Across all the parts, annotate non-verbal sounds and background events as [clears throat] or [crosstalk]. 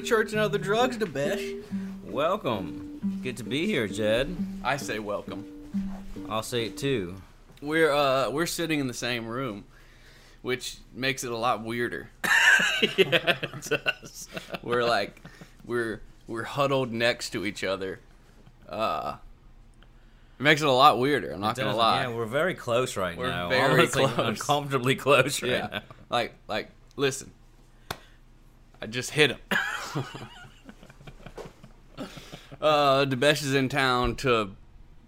to Church and Other Drugs, Debesh. Welcome. Good to be here, Jed. I say welcome. I'll say it too. We're uh we're sitting in the same room, which makes it a lot weirder. [laughs] yeah, it does. We're like we're we're huddled next to each other. Uh it makes it a lot weirder, I'm not gonna lie. Yeah, we're very close right We're now. very Almost, close. uncomfortably close right Yeah. now. Like like listen. I just hit him. [laughs] uh Debesh is in town to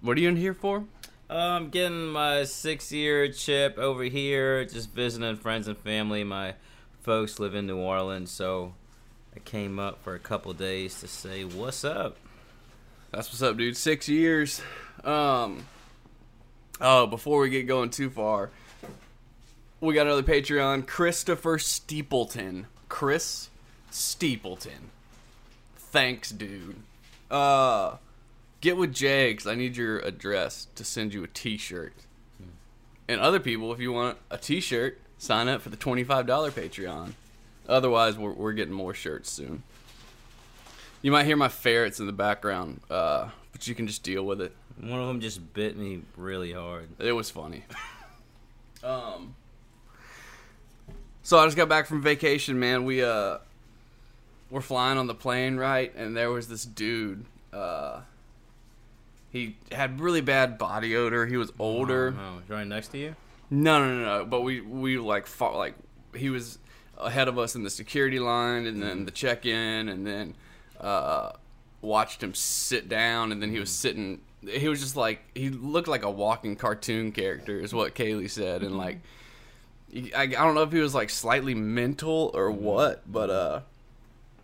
what are you in here for? Uh, I'm getting my six-year chip over here, just visiting friends and family. My folks live in New Orleans, so I came up for a couple days to say what's up. That's what's up, dude. Six years. Um. Oh, before we get going too far, we got another Patreon. Christopher Steepleton. Chris Steepleton. Thanks, dude. Uh, get with Jay, 'cause I need your address to send you a T-shirt. And other people, if you want a T-shirt, sign up for the twenty-five dollar Patreon. Otherwise, we're we're getting more shirts soon. You might hear my ferrets in the background, uh, but you can just deal with it. One of them just bit me really hard. It was funny. [laughs] um. So I just got back from vacation, man. We uh, we're flying on the plane, right? And there was this dude. Uh, he had really bad body odor. He was older. Oh, right next to you? No, no, no, no. But we we like fought like he was ahead of us in the security line, and then the check in, and then uh, watched him sit down, and then he was sitting. He was just like he looked like a walking cartoon character, is what Kaylee said, and like I, I don't know if he was like slightly mental or what, but uh,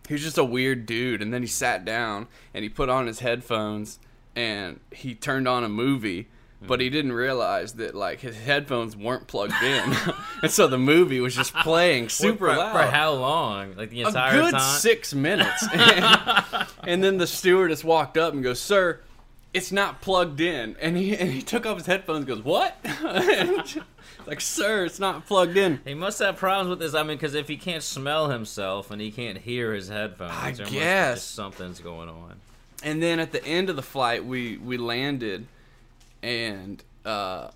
he was just a weird dude. And then he sat down and he put on his headphones and he turned on a movie, but he mm. didn't realize that like his headphones weren't plugged in, [laughs] and so the movie was just playing [laughs] super for, loud For how long? Like the entire time? a good time? six minutes. and, [laughs] and then the stewardess walked up and goes, "Sir, it's not plugged in." And he and he took off his headphones. and Goes, "What?" [laughs] like, "Sir, it's not plugged in." He must have problems with this. I mean, because if he can't smell himself and he can't hear his headphones, I there must be guess. something's going on. And then at the end of the flight, we we landed, and uh,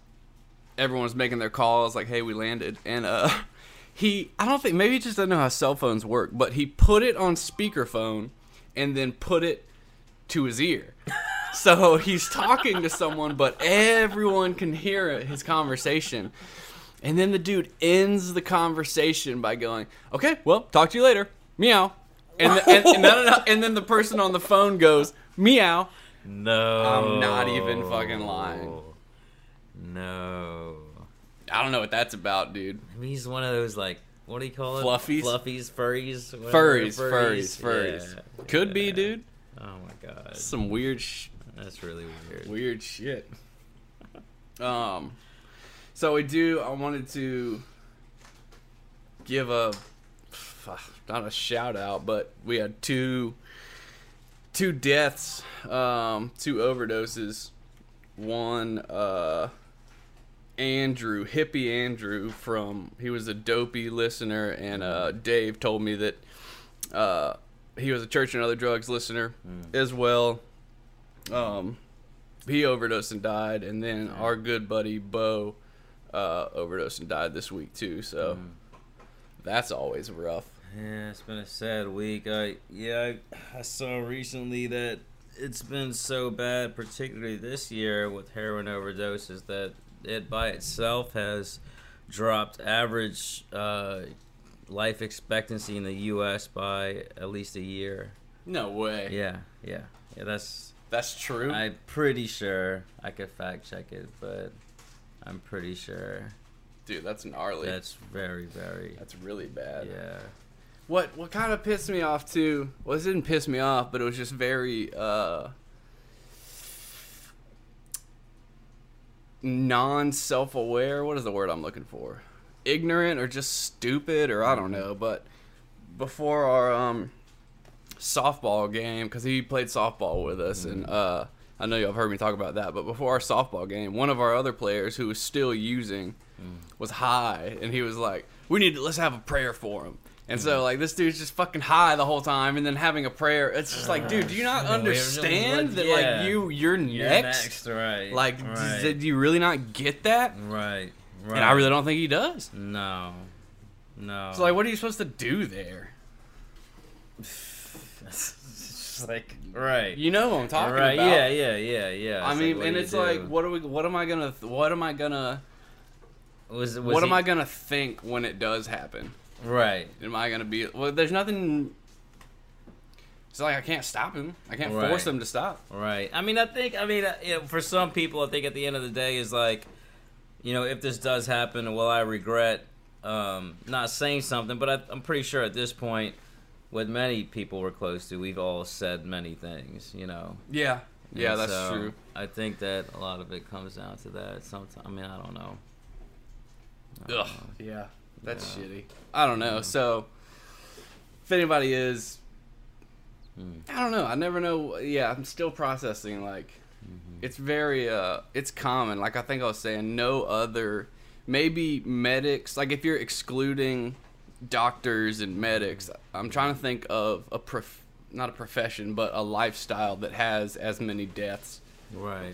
everyone was making their calls like, "Hey, we landed." And uh, [laughs] he, I don't think maybe he just doesn't know how cell phones work, but he put it on speakerphone and then put it to his ear. So he's talking to someone, but everyone can hear his conversation. And then the dude ends the conversation by going, "Okay, well, talk to you later, meow." And the, and, and, no, no, no. and then the person on the phone goes, "Meow." No, I'm not even fucking lying. No, I don't know what that's about, dude. Maybe he's one of those like what do you call it? Fluffies? fluffies, furries, whatever, Furries, furries, furries. Yeah, Could be, dude. Oh my god, Some weird, sh- that's really weird. weird shit. Um, so we do. I wanted to give a not a shout out, but we had two two deaths, um, two overdoses. One, uh, Andrew, hippie Andrew from he was a dopey listener, and uh, Dave told me that uh, he was a church and other drugs listener as well. Um, he overdosed and died, and then our good buddy Bo uh, overdosed and died this week too. So that's always rough. Yeah, it's been a sad week. I yeah, I, I saw recently that it's been so bad, particularly this year with heroin overdoses, that it by itself has dropped average uh, life expectancy in the U.S. by at least a year. No way. Yeah, yeah, yeah. That's That's true. I'm pretty sure. I could fact check it, but I'm pretty sure Dude, that's gnarly. that's very, very that's really bad. yeah. What what kind of pissed me off too? Well, it didn't piss me off, but it was just very uh non self aware. What is the word I'm looking for? Ignorant or just stupid or I don't know. But before our um softball game, because he played softball with us, and uh I know y'all have heard me talk about that. But before our softball game, one of our other players who was still using was high, and he was like, "We need to let's have a prayer for him." And so like this dude's just fucking high the whole time, and then having a prayer. It's just like, dude, do you not Yeah, we have no- understand that yeah. like you you're next? You're next, right? Like, right, did you really not get that? right, right. And I really don't think he does. no, no. So like, what are you supposed to do there? [sighs] [sighs] [sighs] It's [laughs] like right, You know what I'm talking right? about. Yeah, yeah, yeah, yeah. I It's mean, like, and do it's like, what are we? What am I gonna? What am I gonna? was, was what am I gonna think when it does happen? Right, Am I gonna be? Well, there's nothing. It's like I can't stop him. I can't Right. force him to stop. right. I mean, I think, I mean, uh, you know, for some people, I think at the end of the day is like, you know, if this does happen, will I regret um, not saying something? But I, I'm pretty sure at this point, with many people we're close to, we've all said many things. You know. Yeah, yeah, And that's so, true. I think that a lot of it comes down to that. Sometimes, I mean, I don't know. I don't Ugh, know. yeah, that's Yeah. shitty. I don't know. So, if anybody is, Hmm. I don't know. I never know. Yeah, I'm still processing. Like, it's very, uh, it's common. Like I think I was saying, no other, maybe medics. Like if you're excluding doctors and medics, I'm trying to think of a prof, not a profession, but a lifestyle that has as many deaths. Right.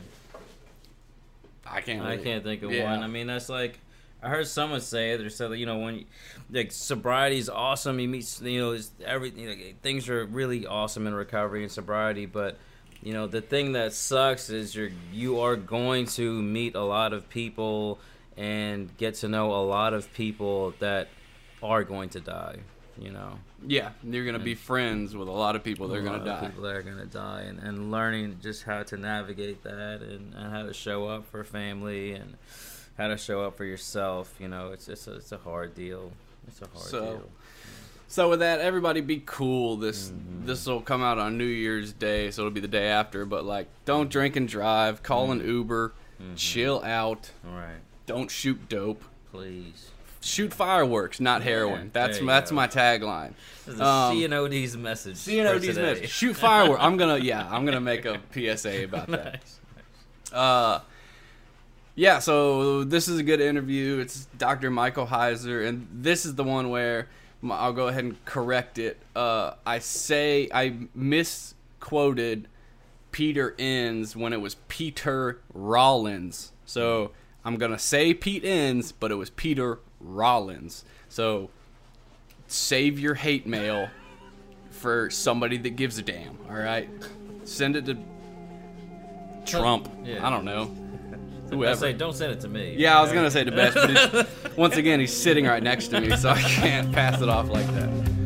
I can't. I can't think of Yeah. one. I mean, that's like I heard someone say it. They said that you know when like sobriety is awesome. You meet you know it's everything. Know, things are really awesome in recovery and sobriety, but you know the thing that sucks is you're you are going to meet a lot of people and get to know a lot of people that are going to die. You know. Yeah, you're gonna be friends with a lot of people. They're gonna die. People that are gonna die, and, and learning just how to navigate that, and, and how to show up for family, and how to show up for yourself. You know, it's it's a, it's a hard deal. It's a hard So, deal. So with that, everybody be cool. This Mm-hmm. this will come out on New Year's Day, so it'll be the day after. But like, don't drink and drive. Call an Uber. Mm-hmm. Chill out. All right, Don't shoot dope. please. Shoot fireworks, not heroin. Yeah, That's that's go. my tagline. This is Um, CNOD's message. CNOD's message. Shoot fireworks. I'm gonna [laughs] yeah. I'm gonna make a PSA about that. nice. Uh, yeah, so this is a good interview. It's Dr. Michael Heiser, and this is the one where I'll go ahead and correct it. Uh, I say I misquoted Peter Enns when it was Peter Rollins. So I'm gonna say Pete Enns, but it was Peter Rollins. So save your hate mail for somebody that gives a damn. All right, send it to Trump. Yeah. I don't know. [laughs] Whoever. say, don't send it to me. Yeah, I was gonna say the best, but [laughs] once again, he's sitting right next to me, so I can't pass it off like that.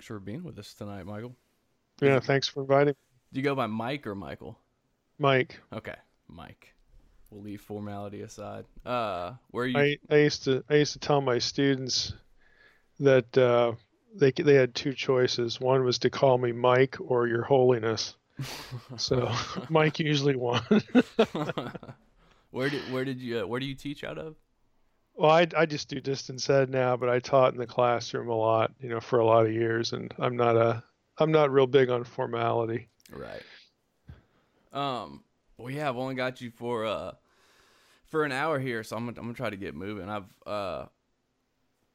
Thanks for being with us tonight, Michael. Yeah, thanks for inviting Do you go by Mike or Michael? Mike. Okay, Mike. We'll leave formality aside. Uh, where you? I, I used to I used to tell my students that uh, they they had two choices. One was to call me Mike or Your Holiness. [laughs] So Mike usually won. [laughs] where did where did you uh, where do you teach out of? Well, I I just do distance ed now, but I taught in the classroom a lot, you know, for a lot of years, and I'm not a I'm not real big on formality. Right. Um. Well, yeah, I've only got you for uh for an hour here, so I'm gonna, I'm gonna try to get moving. I've uh.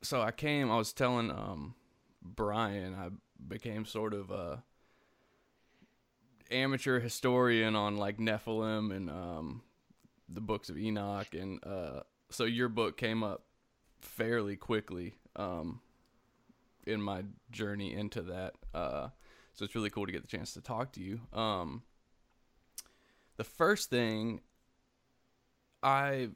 So I came. I was telling um Brian. I became sort of a amateur historian on like Nephilim and um the books of Enoch, and uh, so your book came up fairly quickly um, in my journey into that. Uh, so it's really cool to get the chance to talk to you. Um, the first thing I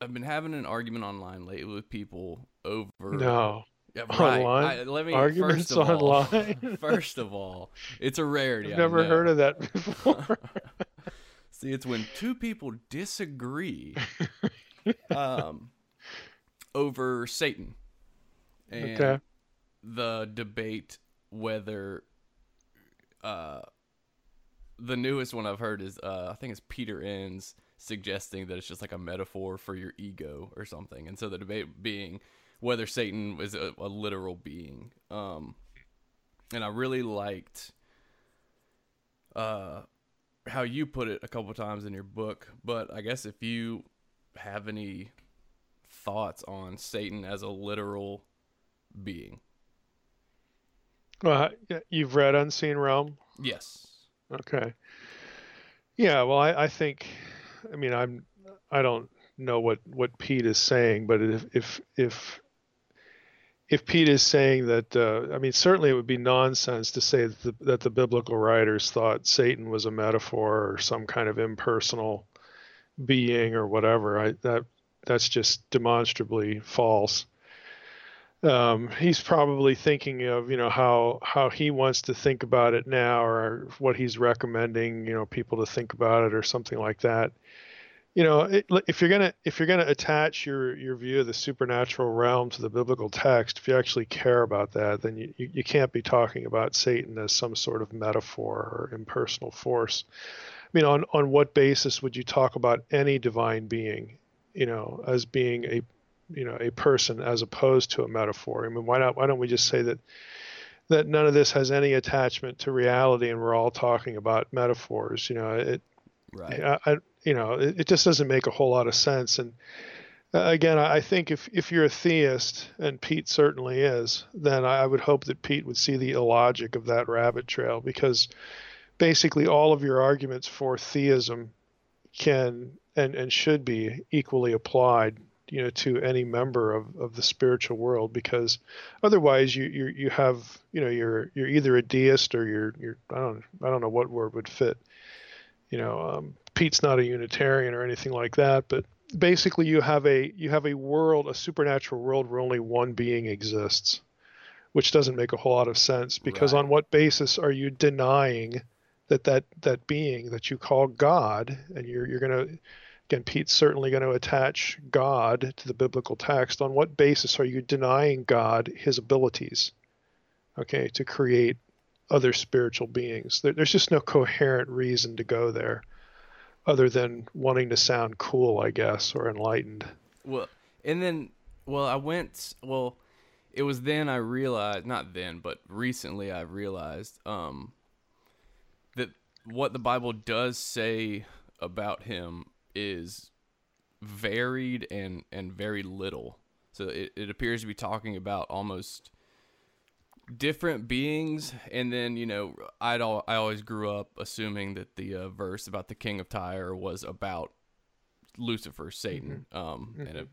I've been having an argument online lately with people over No. yeah, Online? I, let me Arguments first of all- online? [laughs] first of all, it's a rarity. I've never heard of that [laughs] before. [laughs] See, it's when two people disagree [laughs] um, over Satan and Okay. the debate whether uh, the newest one I've heard is uh, I think it's Peter Enns suggesting that it's just like a metaphor for your ego or something, and so the debate being whether Satan is a, a literal being. Um, and I really liked uh, how you put it a couple times in your book, but I guess if you have any thoughts on Satan as a literal being. well, you've read Unseen Realm? Yes. Okay. Yeah, well, I, I think, I mean, I'm, I don't know what what Pete is saying, but if if if if Pete is saying that, uh, I mean, certainly it would be nonsense to say that the, that the biblical writers thought Satan was a metaphor or some kind of impersonal being or whatever. I that that's just demonstrably false. Um, he's probably thinking of you know how how he wants to think about it now or what he's recommending you know people to think about it or something like that you know if you're gonna if you're gonna attach your your view of the supernatural realm to the biblical text if you actually care about that then you, you, can't be talking about satan as some sort of metaphor or impersonal force i mean on on what basis would you talk about any divine being you know as being a you know a person as opposed to a metaphor i mean why not why don't we just say that that none of this has any attachment to reality and we're all talking about metaphors you know it Right. I, I you know it, it just doesn't make a whole lot of sense. And uh, again I I think if if you're a theist and Pete certainly is then I would hope that Pete would see the illogic of that rabbit trail because basically all of your arguments for theism can and and should be equally applied you know to any member of, of the spiritual world because otherwise you, you you have you know you're you're either a deist or you're you're I don't I don't know what word would fit you know um, Pete's not a Unitarian or anything like that but basically you have a you have a world a supernatural world where only one being exists which doesn't make a whole lot of sense because Right. on what basis are you denying that that that being that you call God and you're you're going to again Pete's certainly going to attach God to the biblical text. On what basis are you denying God his abilities okay to create other spiritual beings? There, there's just no coherent reason to go there other than wanting to sound cool I guess or enlightened Well, and then, well, I went. Well, it was then I realized, not then, but recently I realized um, that what the Bible does say about him is varied and and very little. So it, it appears to be talking about almost different beings and then you know i'd al- i always grew up assuming that the uh, verse about the king of tyre was about lucifer satan um and have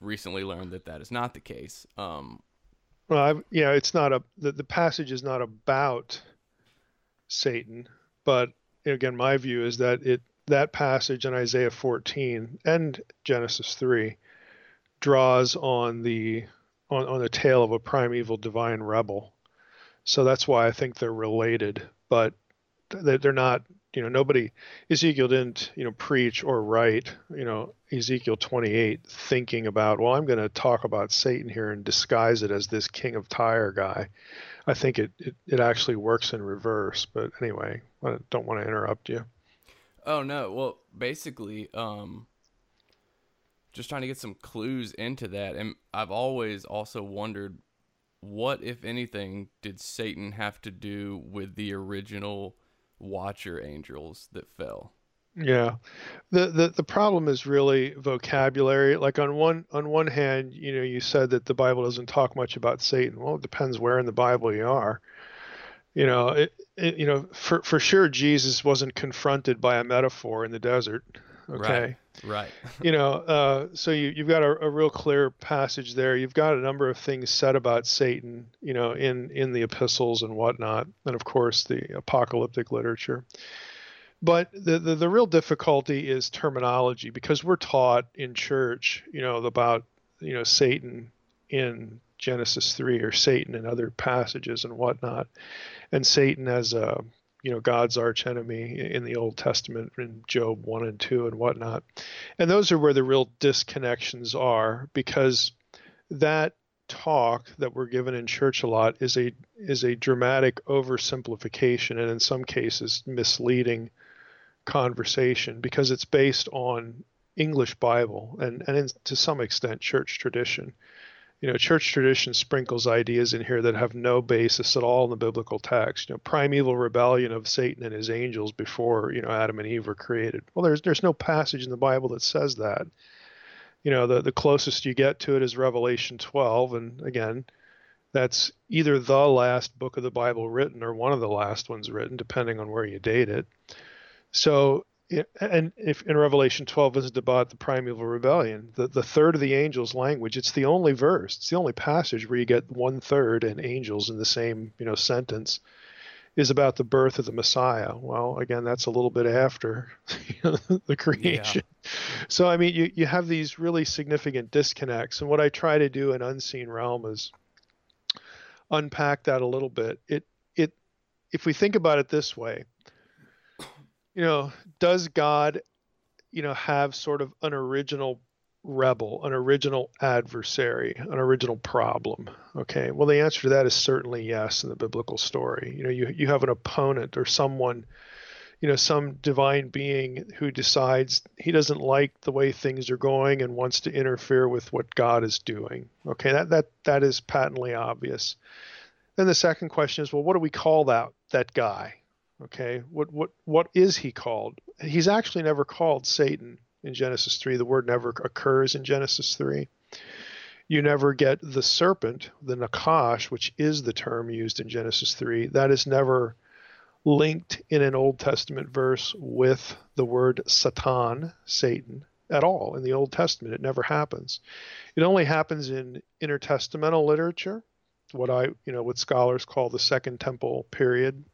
recently learned that that is not the case um. Well, I've, yeah, it's not a the, the passage is not about Satan, but again, my view is that it that passage in Isaiah 14 and Genesis 3 draws on the on, on the tale of a primeval divine rebel. So that's why I think they're related, but they- they're not. You know, nobody Ezekiel didn't you know preach or write you know Ezekiel 28 thinking about well I'm going to talk about Satan here and disguise it as this king of Tyre guy. I think it, it, it actually works in reverse. But anyway, I don't want to interrupt you. oh no well basically um just trying to get some clues into that and i've always also wondered what if anything did satan have to do with the original watcher angels that fell Yeah, the, the the problem is really vocabulary. Like on one on one hand, you know, you said that the Bible doesn't talk much about Satan. Well, it depends where in the Bible you are. You know, it, it you know for for sure Jesus wasn't confronted by a metaphor in the desert. Okay. Right. [laughs] you know, uh, so you, you've got a, a real clear passage there. You've got a number of things said about Satan, you know, in, in the epistles and whatnot, and of course the apocalyptic literature. But the, the, the real difficulty is terminology because we're taught in church, you know, about, you know, Satan in Genesis 3 or Satan in other passages and whatnot. And Satan as a, you know, God's arch enemy in the Old Testament in Job 1 and 2 and whatnot. And those are where the real disconnections are because that talk that we're given in church a lot is a is a dramatic oversimplification and in some cases misleading conversation because it's based on English Bible and and in, to some extent church tradition. You know, church tradition sprinkles ideas in here that have no basis at all in the biblical text. You know, primeval rebellion of Satan and his angels before you know Adam and Eve were created. Well, there's there's no passage in the Bible that says that. You know, the the closest you get to it is Revelation 12, and again, that's either the last book of the Bible written or one of the last ones written, depending on where you date it. So, and if in Revelation 12 is about the primeval rebellion, the, the third of the angels' language, it's the only verse, it's the only passage where you get one third and angels in the same, you know, sentence, is about the birth of the Messiah. Well, again, that's a little bit after [laughs] the creation. So, I mean, you, you have these really significant disconnects. And what I try to do in Unseen Realm is unpack that a little bit. It, it, if we think about it this way, you know, does God, you know, have sort of an original rebel, an original adversary, an original problem? Okay. Well, the answer to that is certainly yes in the biblical story. You know, you you have an opponent or someone, you know, some divine being who decides he doesn't like the way things are going and wants to interfere with what God is doing. Okay. That that that is patently obvious. Then the second question is, well, what do we call that that guy? Okay, what what what is he called? He's actually never called Satan in Genesis 3. The word never occurs in Genesis 3. You never get the serpent, the Nakash, which is the term used in Genesis 3. That is never linked in an Old Testament verse with the word Satan, Satan, at all in the Old Testament. It never happens. It only happens in intertestamental literature, what I, you know, what scholars call the Second Temple period,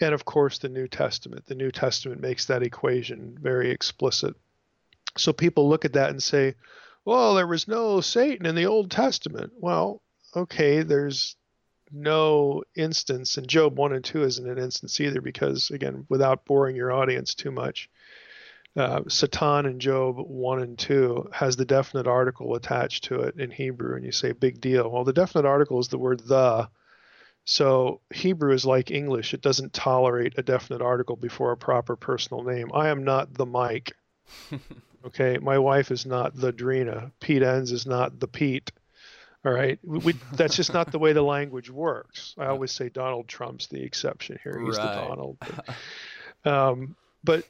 and of course the New Testament. The New Testament makes that equation very explicit. So people look at that and say, well, there was no Satan in the Old Testament. Well, okay, there's no instance, and Job 1 and 2 isn't an instance either, because, again, without boring your audience too much, uh, Satan in Job 1 and 2 has the definite article attached to it in Hebrew, and you say, big deal. Well, the definite article is the word the, so Hebrew is like English. It doesn't tolerate a definite article before a proper personal name. I am not the Mike. [laughs] okay. My wife is not the Drenna. Pete Enns is not the Pete. All right. We, we, that's just not the way the language works. I always say Donald Trump's the exception here. He's Right. the Donald. But, [laughs] um, but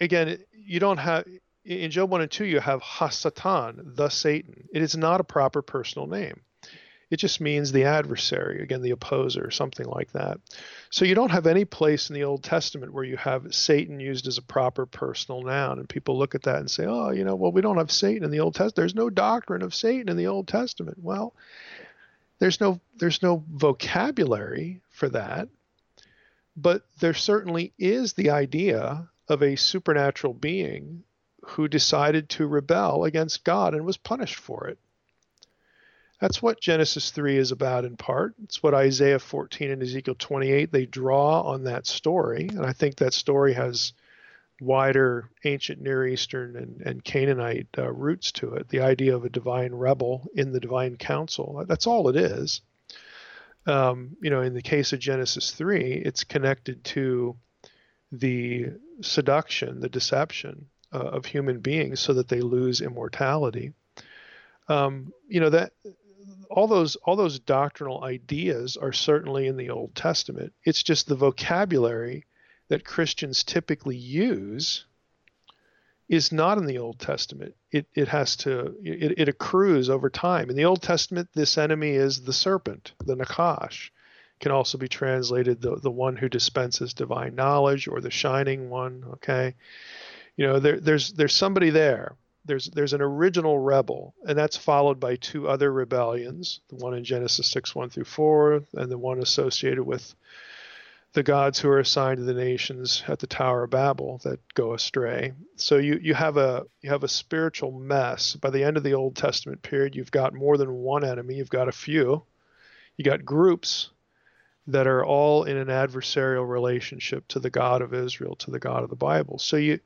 again, you don't have in Job 1 and 2, you have Hasatan, the Satan. It is not a proper personal name. It just means the adversary, again, the opposer, something like that. So you don't have any place in the Old Testament where you have Satan used as a proper personal noun. And people look at that and say, oh, you know, well, we don't have Satan in the Old Testament. There's no doctrine of Satan in the Old Testament. Well, there's no there's no vocabulary for that. But there certainly is the idea of a supernatural being who decided to rebel against God and was punished for it. That's what Genesis 3 is about in part. It's what Isaiah 14 and Ezekiel 28 they draw on that story, and I think that story has wider ancient Near Eastern and, and Canaanite uh, roots to it. The idea of a divine rebel in the divine council. That's all it is. Um, you know, in the case of Genesis 3, it's connected to the seduction, the deception uh, of human beings so that they lose immortality. Um, you know that all those all those doctrinal ideas are certainly in the Old Testament. It's just the vocabulary that Christians typically use is not in the Old Testament. It it has to it, it accrues over time. In the Old Testament, this enemy is the serpent, the Nakash. Can also be translated the the one who dispenses divine knowledge or the shining one. Okay. You know, there, there's there's somebody there. There's there's an original rebel, and that's followed by two other rebellions. The one in Genesis six one through four, and the one associated with the gods who are assigned to the nations at the Tower of Babel that go astray. So you you have a you have a spiritual mess. By the end of the Old Testament period, you've got more than one enemy. You've got a few. You got groups that are all in an adversarial relationship to the God of Israel, to the God of the Bible. So you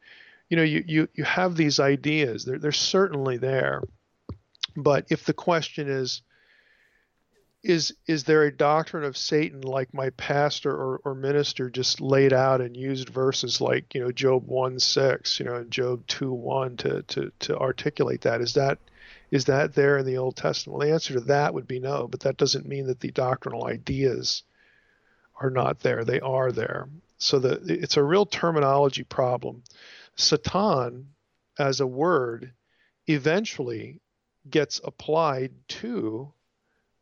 you know you you, you have these ideas. They're they're certainly there. But if the question is is is there a doctrine of Satan like my pastor or, or minister just laid out and used verses like you know Job one six you know and Job two one to to to articulate that is that is that there in the Old Testament? Well, the answer to that would be no, but that doesn't mean that the doctrinal ideas are not there. They are there. So the it's a real terminology problem. Satan as a word eventually gets applied to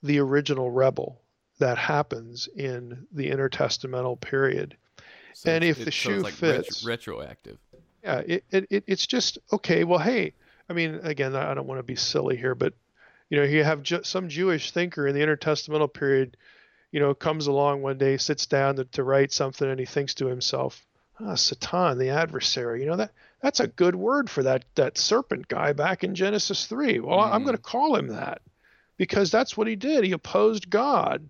the original rebel that happens in the intertestamental period. So And if the so shoe it's like fits- retroactive. Yeah, it, it, it it's just okay. Well, hey, I mean, again, I don't want to be silly here, but you know, you have ju- some Jewish thinker in the intertestamental period, you know, comes along one day, sits down to, to write something, and he thinks to himself, "Ah, Satan, the adversary. You know that that's a good word for that that serpent guy back in Genesis three. Well, I'm Mm. going to call him that because that's what he did. He opposed God."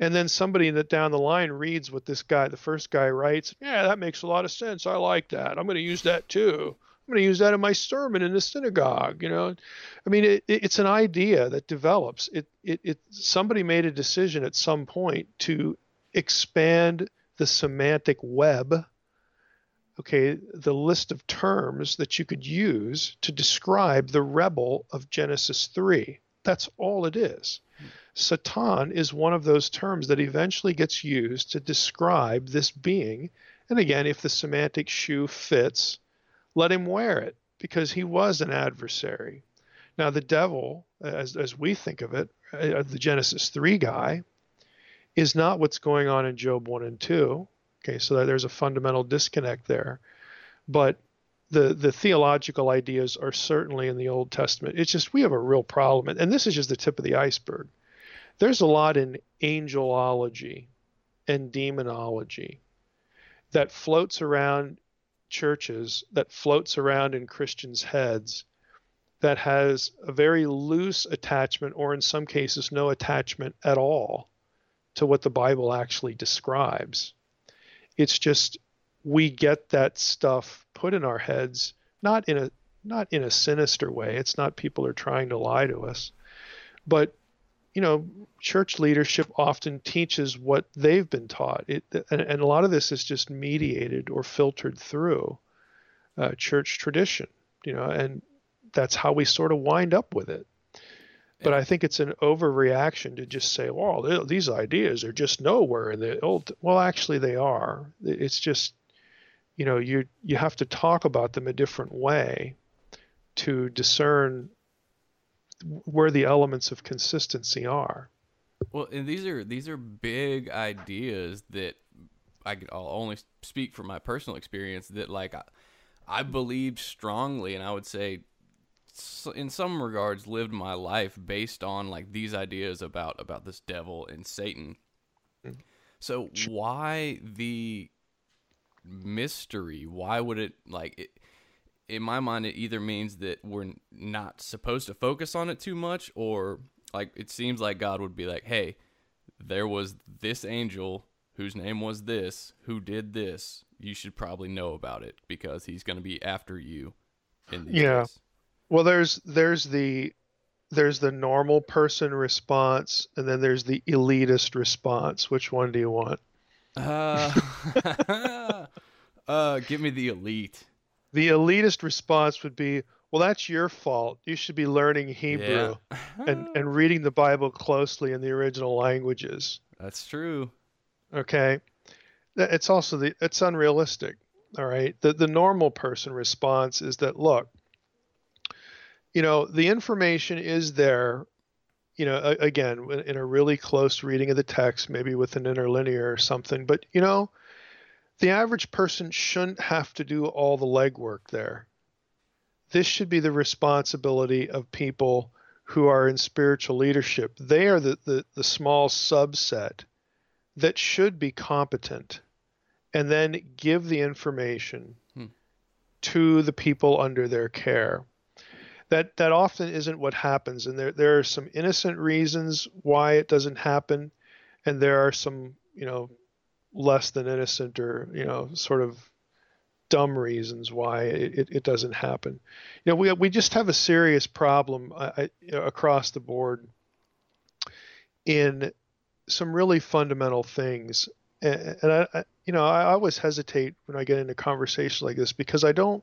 And then somebody that down the line reads what this guy, the first guy writes, yeah, that makes a lot of sense. I like that. I'm going to use that too. I'm going to use that in my sermon in the synagogue. You know, I mean, it, it- it's an idea that develops. It, it, it, somebody made a decision at some point to expand the semantic web. Okay, the list of terms that you could use to describe the rebel of Genesis 3. That's all it is. Satan is one of those terms that eventually gets used to describe this being. And again, if the semantic shoe fits, let him wear it because he was an adversary. Now, the devil, as, as we think of it, uh, the Genesis 3 guy, is not what's going on in Job 1 and 2. Okay, so there's a fundamental disconnect there. But the, the theological ideas are certainly in the Old Testament. It's just we have a real problem. And this is just the tip of the iceberg there's a lot in angelology and demonology that floats around churches, that floats around in Christians' heads, that has a very loose attachment, or in some cases, no attachment at all to what the Bible actually describes. It's just we get that stuff put in our heads, not in a not in a sinister way. It's not people are trying to lie to us, but you know, church leadership often teaches what they've been taught. It, and, and a lot of this is just mediated or filtered through uh, church tradition, you know, and that's how we sort of wind up with it. But I think it's an overreaction to just say, well, th- these ideas are just nowhere in the old. Well, actually, they are. It's just, you know, you you have to talk about them a different way to discern where the elements of consistency are. Well, and these are these are big ideas that I could I'll only speak from my personal experience that like I, I strongly, and I would say in some regards lived my life based on like these ideas about about this devil and Satan. Mm-hmm. So why the mystery? Why would it like it? In my mind, it either means that we're not supposed to focus on it too much, or like it seems like God would be like, "Hey, there was this angel whose name was this, who did this. You should probably know about it because he's going to be after you." In these Yeah. days." Well, there's there's the there's the normal person response, and then there's the elitist response. Which one do you want? Uh, [laughs] uh, give me the elite. The elitist response would be, "Well, that's your fault. You should be learning Hebrew and and reading the Bible closely in the original languages." That's true. Okay, it's also the it's unrealistic. All right, the the normal person response is that look, you know, the information is there. You know, a- again, in a really close reading of the text, maybe with an interlinear or something. But you know, the average person shouldn't have to do all the legwork there. This should be the responsibility of people who are in spiritual leadership. They are the, the, the small subset that should be competent and then give the information Hmm. to the people under their care. That that often isn't what happens, and there there are some innocent reasons why it doesn't happen, and there are some you know less than innocent or you know sort of dumb reasons why it, it, doesn't happen. You know we we just have a serious problem uh, I, across the board in some really fundamental things. And, and I, I you know I always hesitate when I get into conversations like this because I don't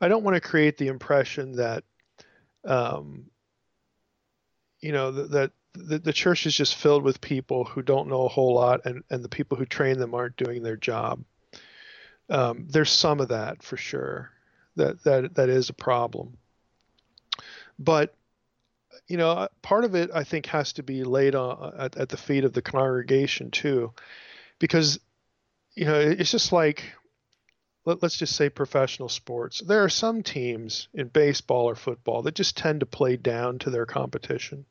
I don't want to create the impression that um, you know that, the, the church is just filled with people who don't know a whole lot and, and the people who train them aren't doing their job. Um, there's some of that for sure. That that that is a problem. But you know, part of it I think has to be laid on at, at the feet of the congregation too, because you know it's just like let, us just say professional sports. There are some teams in baseball or football that just tend to play down to their competition.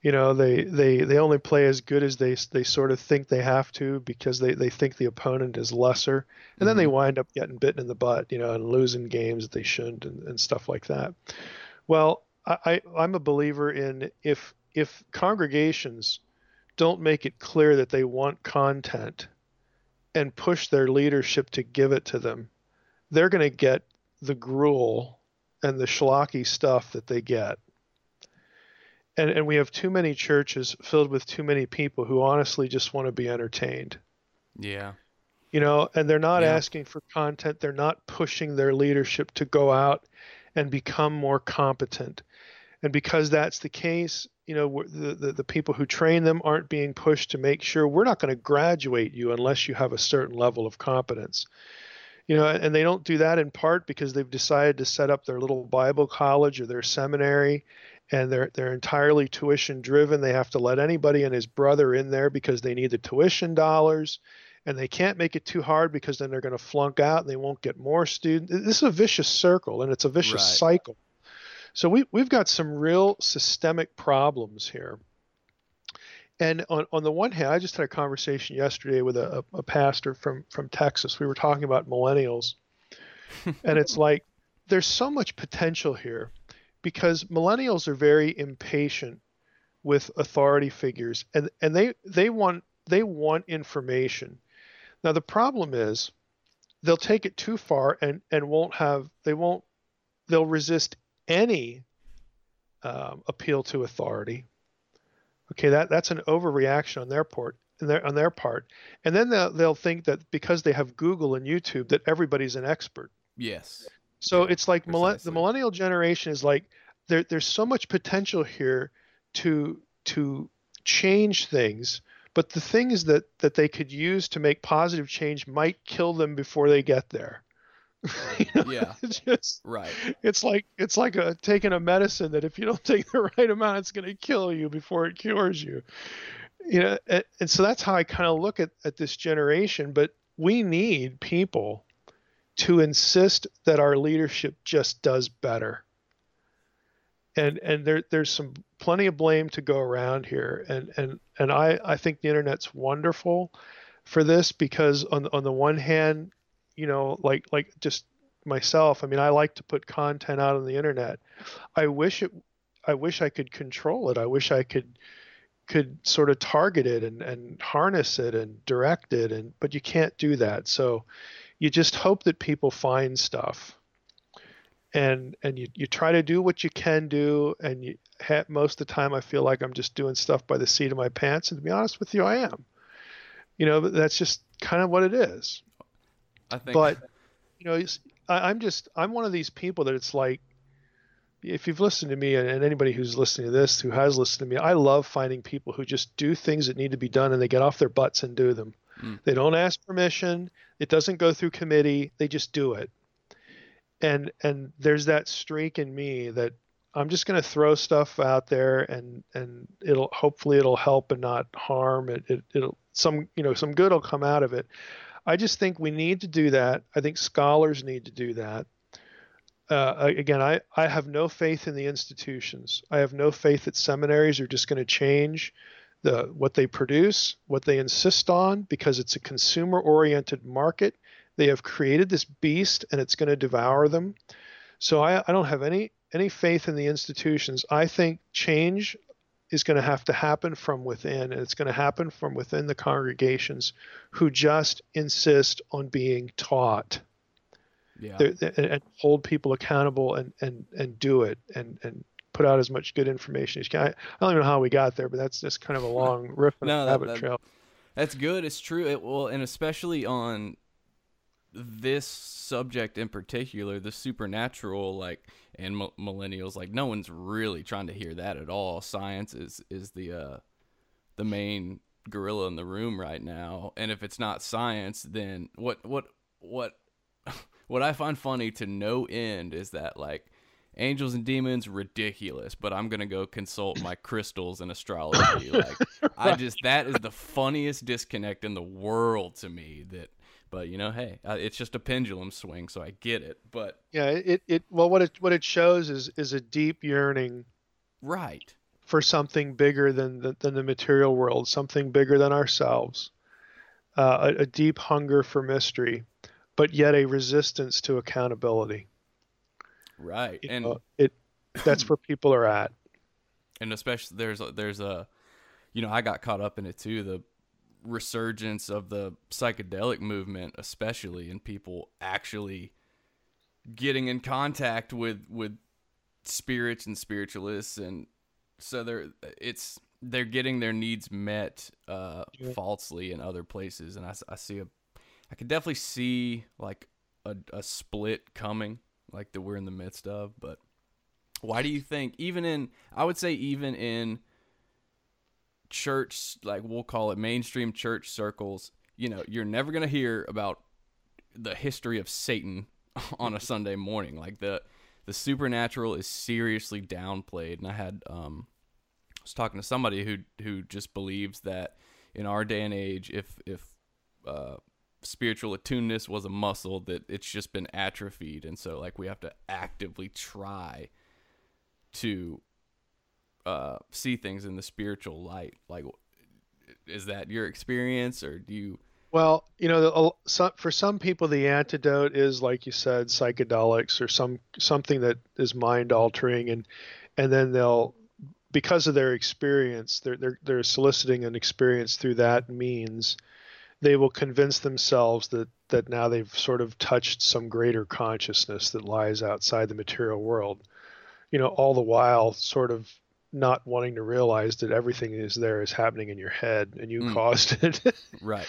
You know, they, they, they only play as good as they they sort of think they have to because they, they think the opponent is lesser, and then they mm-hmm. wind up getting bitten in the butt, you know, and losing games that they shouldn't and, and stuff like that. Well, I, I I'm a believer in if if congregations don't make it clear that they want content and push their leadership to give it to them, they're going to get the gruel and the schlocky stuff that they get. And, and we have too many churches filled with too many people who honestly just want to be entertained. Yeah. You know, and they're not Yeah. asking for content. They're not pushing their leadership to go out and become more competent. And because that's the case, you know, the, the, the people who train them aren't being pushed to make sure we're not going to graduate you unless you have a certain level of competence. You know, and they don't do that in part because they've decided to set up their little Bible college or their seminary and they're they're entirely tuition driven. They have to let anybody and his brother in there because they need the tuition dollars and they can't make it too hard because then they're going to flunk out and they won't get more students. This is a vicious circle and it's a vicious Right. cycle. So we we've got some real systemic problems here. And on, on the one hand, I just had a conversation yesterday with a, a, pastor from, from Texas. We were talking about millennials. [laughs] and it's like there's so much potential here because millennials are very impatient with authority figures and, and they, they want they want information. Now the problem is they'll take it too far and, and won't have they won't they'll resist any um, appeal to authority. Okay, that that's an overreaction on their part, on their on their part, and then they'll they'll think that because they have Google and YouTube that everybody's an expert. Yes. So it's like millen- the millennial generation is like there there's so much potential here to to change things, but the things that that they could use to make positive change might kill them before they get there. [laughs] You know, Yeah. it's just Right. it's like it's like a taking a medicine that if you don't [laughs] take the right amount it's going to kill you before it cures you you know and, and so that's how i kind of look at, at this generation but we need people to insist that our leadership just does better and and there there's some plenty of blame to go around here and and and i i think the internet's wonderful for this because on on the one hand you know like like just myself i mean i like to put content out on the internet. I wish it i wish i could control it. I wish i could could sort of target it and and harness it and direct it and but you can't do that. So you just hope that people find stuff. And and you, you try to do what you can do and you most of the time i feel like i'm just doing stuff by the seat of my pants and to be honest with you i am. You know that's just kind of what it is I think. but you know I, i'm just i'm one of these people that it's like if you've listened to me and, and anybody who's listening to this who has listened to me i love finding people who just do things that need to be done and they get off their butts and do them. Mm. they don't ask permission. It doesn't go through committee. They just do it. And and there's that streak in me that i'm just going to throw stuff out there and and it'll hopefully it'll help and not harm. It, it it'll some you know some good will come out of it I just think we need to do that. I think scholars need to do that. Uh, again, I, I have no faith in the institutions. I have no faith that seminaries are just going to change the what they produce, what they insist on, because it's a consumer-oriented market. They have created this beast, and it's going to devour them. So I, I don't have any any faith in the institutions. I think change is going to have to happen from within, and it's going to happen from within the congregations who just insist on being taught Yeah. They're- and, hold people accountable and, and, and do it and, and put out as much good information as you can. I, I don't even know how we got there, but that's just kind of a [laughs] long riff and No, a that- rabbit that- trail. That's good. It's true. It will, and especially on this subject in particular, the supernatural, like, and mi- millennials, like, no one's really trying to hear that at all. Science is is the uh, the main gorilla in the room right now, and if it's not science, then what what what [laughs] what I find funny to no end is that like. Angels and demons, ridiculous. But I'm gonna go consult my crystals and astrology. Like, I [laughs] just that is the funniest disconnect in the world to me. That, but you know, hey, uh, it's just a pendulum swing, so I get it. But Yeah, it, it well what it what it shows is is a deep yearning right, for something bigger than the, than the material world, something bigger than ourselves, uh, a, a deep hunger for mystery, but yet a resistance to accountability. right, You and know, it that's where people are at. [clears throat] and especially there's a, there's a, you know, I got caught up in it too. The resurgence of the psychedelic movement, especially, and people actually getting in contact with with spirits and spiritualists, and so they're it's they're getting their needs met uh, Yeah. falsely in other places, and I see a, I could definitely see like a, a split coming, like that we're in the midst of, but. Why do you think even in I would say even in church like we'll call it mainstream church circles, you know, you're never going to hear about the history of Satan [laughs] on a Sunday morning. Like the the supernatural is seriously downplayed and I had um I was talking to somebody who who just believes that in our day and age if if uh spiritual attuneness was a muscle that it's just been atrophied and so like we have to actively try to uh, see things in the spiritual light. Like, is that your experience, or do you? Well, you know, for some people, the antidote is, like you said, psychedelics or some something that is mind altering, and and then they'll, because of their experience, they're they're they're soliciting an experience through that means. They will convince themselves that that now they've sort of touched some greater consciousness that lies outside the material world. You know, all the while, sort of not wanting to realize that everything is there is happening in your head and you Mm. caused [laughs] it. Right.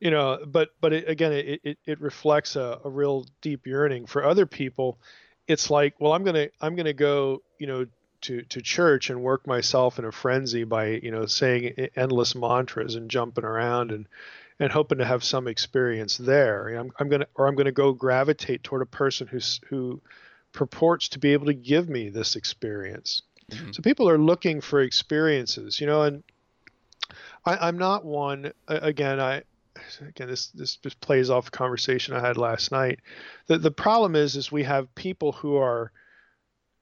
you know but but it, again it, it, it reflects a, a real deep yearning for other people it's like well i'm gonna i'm gonna go you know to to church and work myself in a frenzy by you know saying endless mantras and jumping around and and hoping to have some experience there know, I'm, I'm gonna or i'm gonna go gravitate toward a person who's who purports to be able to give me this experience Mhm. so people are looking for experiences you know and I, i'm not one again i again this this just plays off a conversation I had last night. The the problem is is we have people who are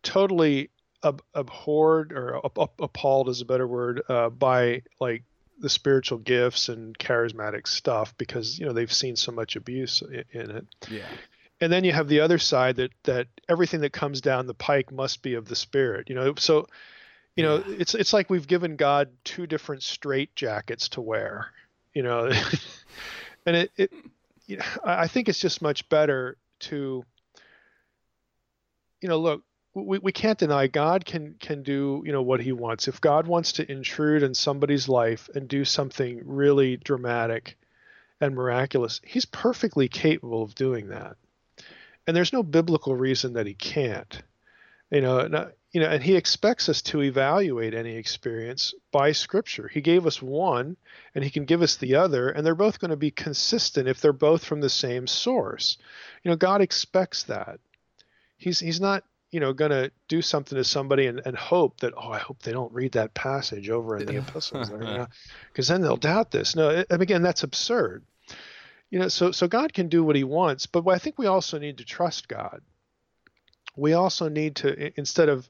totally ab- abhorred or up, appalled is a better word uh, by like the spiritual gifts and charismatic stuff because you know they've seen so much abuse in, in it. Yeah. And then you have the other side that that everything that comes down the pike must be of the spirit. You know, so you know Yeah. it's it's like we've given God two different straight jackets to wear. You know, [laughs] and it it you know, I I think it's just much better to you know look we, we can't deny God can can do you know what he wants. If God wants to intrude in somebody's life and do something really dramatic and miraculous, he's perfectly capable of doing that. And there's no biblical reason that he can't. You know, and, you know, and he expects us to evaluate any experience by scripture. He gave us one and he can give us the other and they're both going to be consistent if they're both from the same source. You know, God expects that. He's he's not you know going to do something to somebody and, and hope that oh i hope they don't read that passage over in the [laughs] epistles because uh, then they'll doubt this no it, and again that's absurd you know, so so God can do what He wants, but I think we also need to trust God. We also need to instead of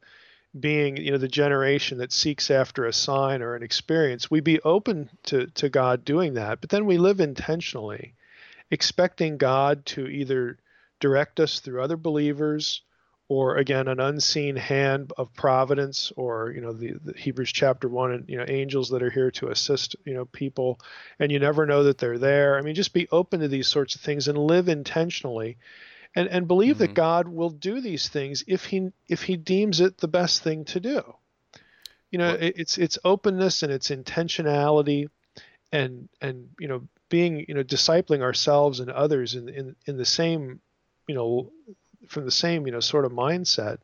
being you know the generation that seeks after a sign or an experience, we be open to to God doing that, but then we live intentionally, expecting God to either direct us through other believers or again an unseen hand of providence or you know the, the hebrews chapter 1 and you know angels that are here to assist you know people. And you never know that they're there. I mean just be open to these sorts of things and live intentionally. And and believe that Mhm. god will do these things if he if he deems it the best thing to do. You know it, it's it's openness and it's intentionality and and you know being you know discipling ourselves and others in in in the same you know from the same you know sort of mindset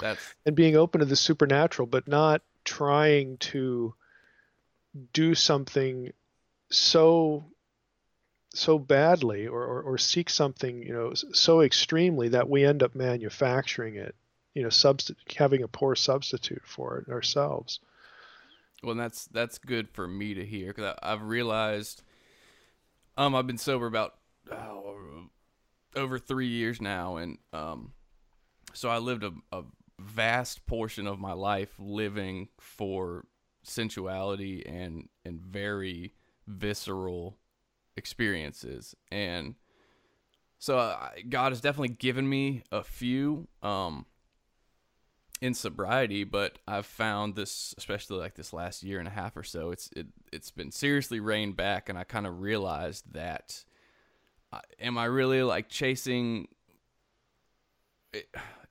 That's and being open to the supernatural but not trying to do something so so badly or, or, or seek something you know so extremely that we end up manufacturing it you know subst- having a poor substitute for it ourselves. Well, that's that's good for me to hear because I've realized, um, I've been sober about oh, over three years now, and um, so I lived a, a vast portion of my life living for sensuality and and very visceral experiences, and so I, God has definitely given me a few. Um, in sobriety, but I've found this, especially like this last year and a half or so, it's it it's been seriously reined back, and I kind of realized that, uh, am I really like chasing?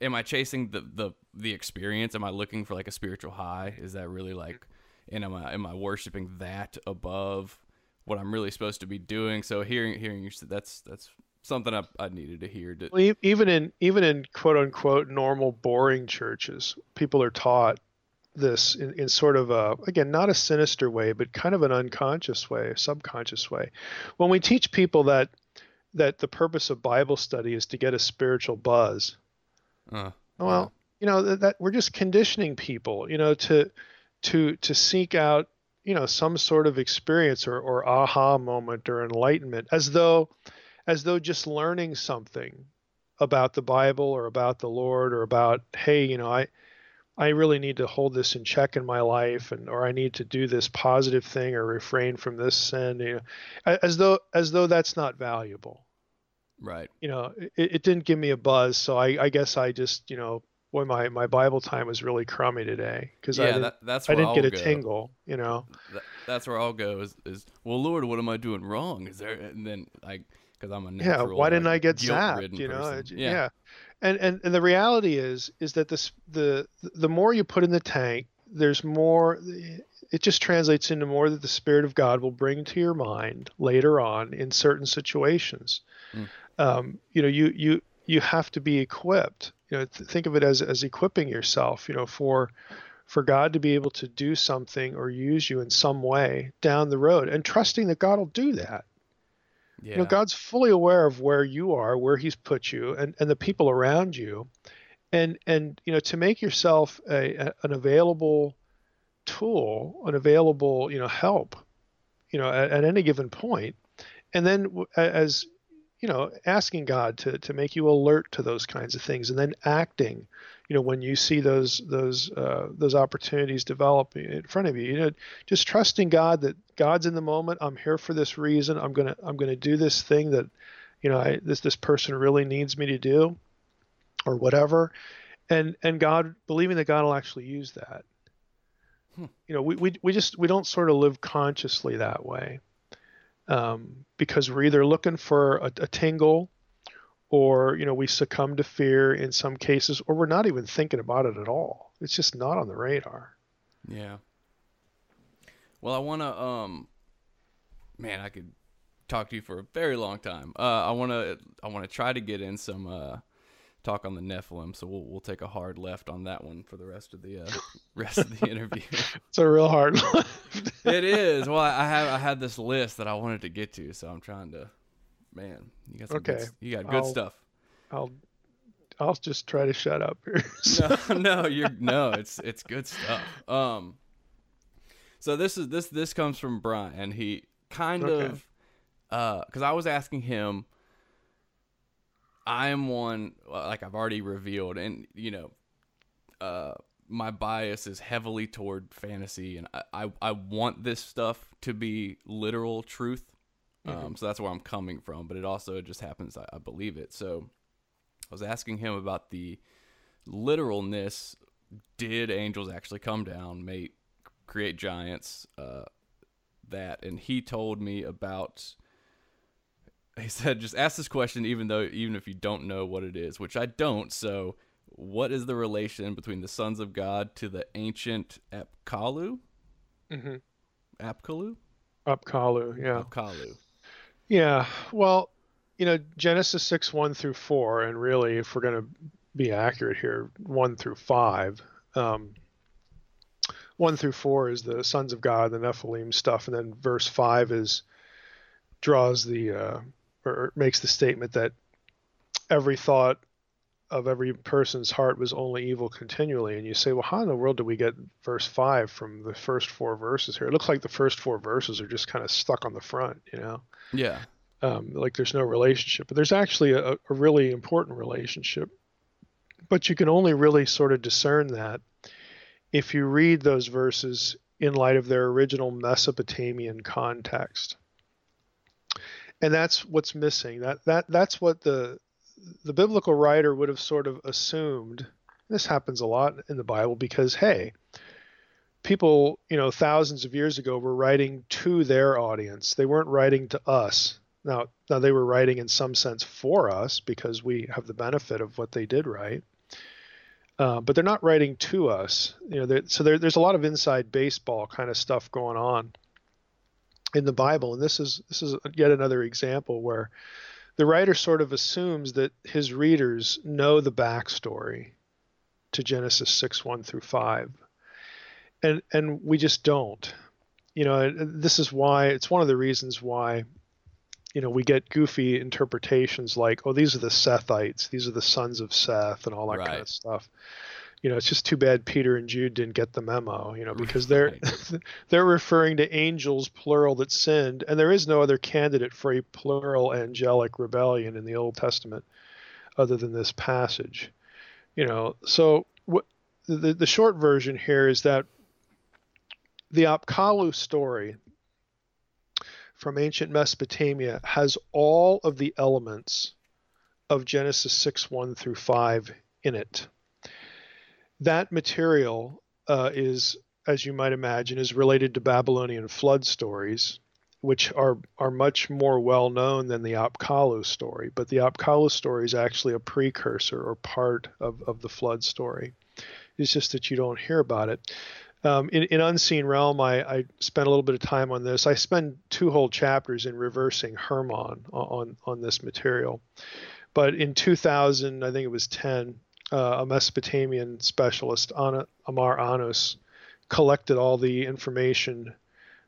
Am I chasing the the the experience? Am I looking for like a spiritual high? Is that really like, and am I am I worshiping that above what I'm really supposed to be doing? So hearing hearing you say that's that's something I, I needed to hear. To, Well, even in even in quote unquote normal boring churches, people are taught this in, in sort of a again not a sinister way, but kind of an unconscious way, subconscious way. When we teach people that that the purpose of Bible study is to get a spiritual buzz, uh, well, you know that, that we're just conditioning people, you know, to to to seek out you know some sort of experience or, or aha moment or enlightenment as though as though just learning something about the bible or about the lord or about hey you know i i really need to hold this in check in my life and or i need to do this positive thing or refrain from this sin you know as though as though that's not valuable right. you know it, it didn't give me a buzz so i i guess i just you know boy my my bible time was really crummy today because i Yeah, didn't, that, that's I didn't I'll get a go. tingle you know That, that's where I'll go. Is, is well, Lord, what am I doing wrong? Is there? And then like, because I'm a yeah why didn't like, i get zapped you know person. Yeah. yeah. and and and the reality is is that this the the more you put in the tank there's more it just translates into more that the spirit of god will bring to your mind later on in certain situations Mm. Um, you know you you you have to be equipped you know th- think of it as as equipping yourself you know for for god to be able to do something or use you in some way down the road and trusting that god will do that. Yeah. you know god's fully aware of where you are where he's put you and, and the people around you. And and you know to make yourself a, a an available tool an available you know help you know at, at any given point. And then as you know asking god to to make you alert to those kinds of things and then acting you know when you see those those uh, those opportunities develop in front of you. You know just trusting god that god's in the moment i'm here for this reason i'm gonna i'm gonna do this thing that you know I, this this person really needs me to do or whatever. And and god believing that god will actually use that. Hmm. you know we, we we just we don't sort of live consciously that way um, because we're either looking for a, a tingle or you know we succumb to fear in some cases or we're not even thinking about it at all it's just not on the radar Yeah. Well, I want to um man, I could talk to you for a very long time. Uh I want to I want to try to get in some uh talk on the Nephilim, so we'll we'll take a hard left on that one for the rest of the uh [laughs] rest of the interview. [laughs] it's a real hard [laughs] left. it is. Well, I have I had this list that I wanted to get to, so I'm trying to man, you got some good, Okay. s- you got good I'll- stuff. i'll i'll just try to shut up here no, no, you're no. It's it's good stuff. Um, so this is this this comes from Brian. And he kind Okay. of because I was asking him. I am one uh, like I've already revealed, and you know, uh, my bias is heavily toward fantasy, and I, I, I want this stuff to be literal truth. Um, so that's where I'm coming from, but it also just happens I, I believe it. So I was asking him about the literalness. Did angels actually come down, mate, create giants? Uh, that, and he told me about. [laughs] He said, "Just ask this question, even though even if you don't know what it is, which I don't. So, what is the relation between the sons of God to the ancient Apkallu? Mhm. Apkallu? Upkalu, yeah. Apkallu. Yeah. Well, you know, Genesis 6, 1 through 4, and really, if we're going to be accurate here, 1 through 5. Um, 1 through 4 is the sons of God, the Nephilim stuff, and then verse 5 is draws the, uh, or makes the statement that every thought of every person's heart was only evil continually. And you say, well, how in the world do we get verse 5 from the first four verses here? It looks like the first four verses are just kind of stuck on the front, you know? Yeah. um, like there's no relationship, but there's actually a, a really important relationship. But you can only really sort of discern that if you read those verses in light of their original Mesopotamian context. And that's what's missing. That that that's what the the biblical writer would have sort of assumed. This happens a lot in the Bible because hey, people, you know, thousands of years ago were writing to their audience. They weren't writing to us. Now, now they were writing in some sense for us because we have the benefit of what they did write. Uh, but they're not writing to us. You know, so there, there's a lot of inside baseball kind of stuff going on in the Bible, and this is this is yet another example where the writer sort of assumes that his readers know the backstory to Genesis six one through five, and and we just don't. You know, this is why it's one of the reasons why you know we get goofy interpretations like oh these are the sethites these are the sons of seth and all that kind of stuff you know it's just too bad peter and jude didn't get the memo you know because they're [laughs] they're referring to angels plural that sinned and there is no other candidate for a plural angelic rebellion in the old testament other than this passage you know so what the, the short version here is that the Apkallu story from ancient Mesopotamia has all of the elements of Genesis 6 1 through 5 in it. That material uh, is, as you might imagine, is related to Babylonian flood stories, which are, are much more well known than the Apkallu story. But the Apkallu story is actually a precursor or part of, of the flood story. It's just that you don't hear about it um, in, in Unseen Realm, I, I spent a little bit of time on this. I spend two whole chapters in reversing Hermon on, on this material. But in 2000, I think it was 10, uh, a Mesopotamian specialist, Ana, Amar Annus, collected all the information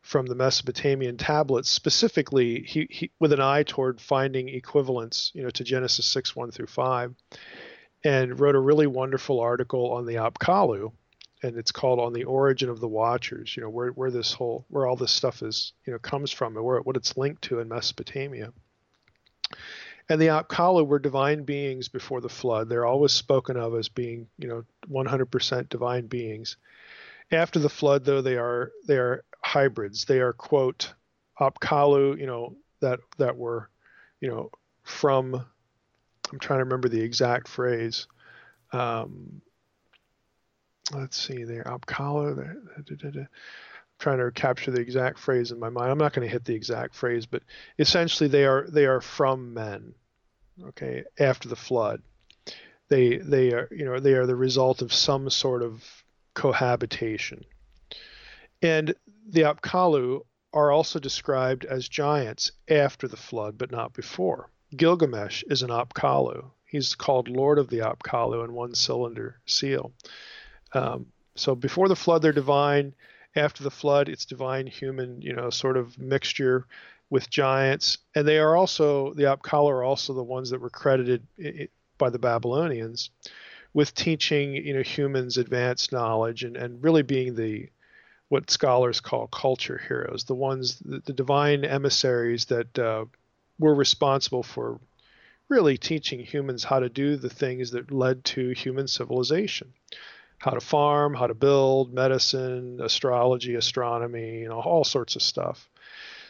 from the Mesopotamian tablets, specifically he, he, with an eye toward finding equivalents, you know, to Genesis 6, 1 through 5, and wrote a really wonderful article on the Apkallu, and it's called on the origin of the watchers you know where, where this whole where all this stuff is you know comes from and where what it's linked to in mesopotamia and the Apkallu were divine beings before the flood. They're always spoken of as being you know 100% divine beings. After the flood though they are they are hybrids. They are quote Apkallu you know that that were you know from i'm trying to remember the exact phrase. Um, let's see there Apkallu trying to capture the exact phrase in my mind. I'm not going to hit the exact phrase but essentially they are they are from men okay after the flood. They they are you know they are the result of some sort of cohabitation. And the Apkallu are also described as giants after the flood but not before. Gilgamesh is an Apkallu. He's called Lord of the Apkallu in one cylinder seal. Um, so before the flood, they're divine. After the flood, it's divine human, you know, sort of mixture with giants. And they are also, the Apkallu are also the ones that were credited by the Babylonians with teaching, you know, humans advanced knowledge and, and really being the, what scholars call culture heroes, the ones, the, the divine emissaries that uh, were responsible for really teaching humans how to do the things that led to human civilization how to farm, how to build, medicine, astrology, astronomy, you know, all sorts of stuff.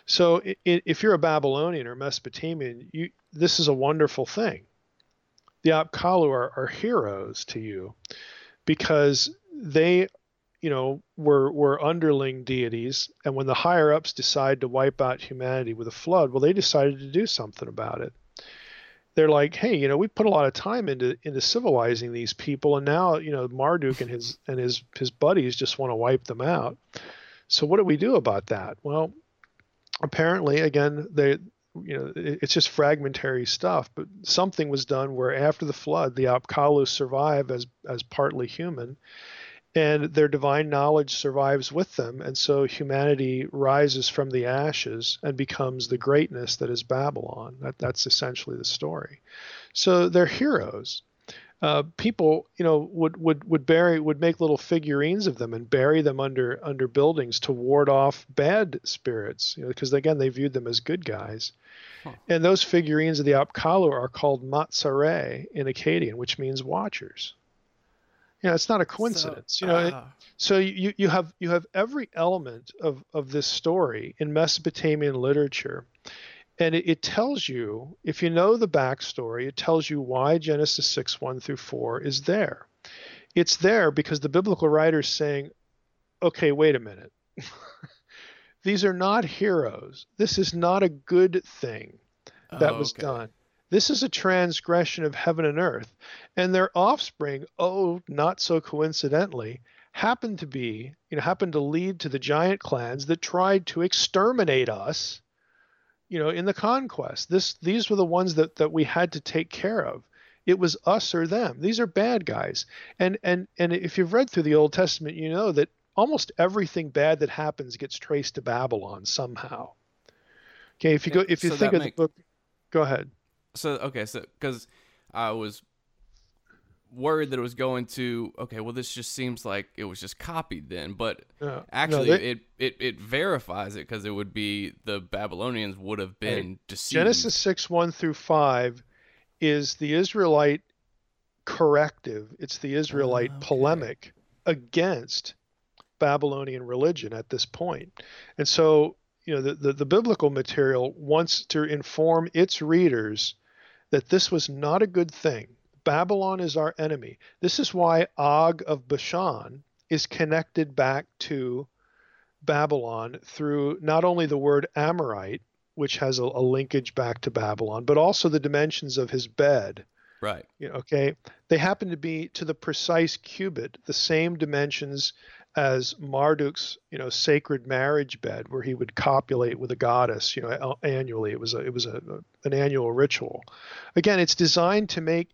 So if you're a Babylonian or Mesopotamian, you this is a wonderful thing. The Apkallu are, are heroes to you because they, you know, were were underling deities, and when the higher ups decide to wipe out humanity with a flood, well, they decided to do something about it they're like, hey, you know, we put a lot of time into into civilizing these people, and now you know Marduk and his and his his buddies just want to wipe them out. So what do we do about that? Well, apparently, again, they you know it's just fragmentary stuff, but something was done where after the flood, the Apkallu survive as as partly human. And their divine knowledge survives with them, and so humanity rises from the ashes and becomes the greatness that is Babylon. That, that's essentially the story. So they're heroes. Uh, people, you know, would would would bury would make little figurines of them and bury them under under buildings to ward off bad spirits, you know, because again they viewed them as good guys. Huh. And those figurines of the Apkallu are called Matsare in Akkadian, which means watchers. You know, it's not a coincidence. So, you know, it- ah, so you, you have you have every element of, of this story in Mesopotamian literature. And it, it tells you, if you know the backstory, it tells you why Genesis 6, 1 through 4 is there. It's there because the biblical writer's saying, okay, wait a minute. [laughs] These are not heroes. This is not a good thing that oh, was okay. done. This is a transgression of heaven and earth. And their offspring, oh, not so coincidentally, happened to be, you know, happened to lead to the giant clans that tried to exterminate us, you know, in the conquest. This these were the ones that, that we had to take care of. It was us or them. These are bad guys. And and and if you've read through the Old Testament, you know that almost everything bad that happens gets traced to Babylon somehow. Okay, if you go if you So think of make- the book go ahead. So okay, so because I was worried that it was going to okay, well this just seems like it was just copied then, but No, no, actually they- it, it it verifies it because it would be the Babylonians would have been deceived. Genesis 6 1 through 5 is the Israelite corrective, it's the Israelite ah, Okay. polemic against Babylonian religion at this point. And so, you know, the, the, the biblical material wants to inform its readers that this was not a good thing. Babylon is our enemy. This is why Og of Bashan is connected back to Babylon through not only the word Amorite, which has a, a linkage back to Babylon, but also the dimensions of his bed. right. You know, okay, they happen to be to the precise cubit, the same dimensions as Marduk's, you know, sacred marriage bed, where he would copulate with a goddess, you know, annually. It was a, it was a, an annual ritual. Again, it's designed to make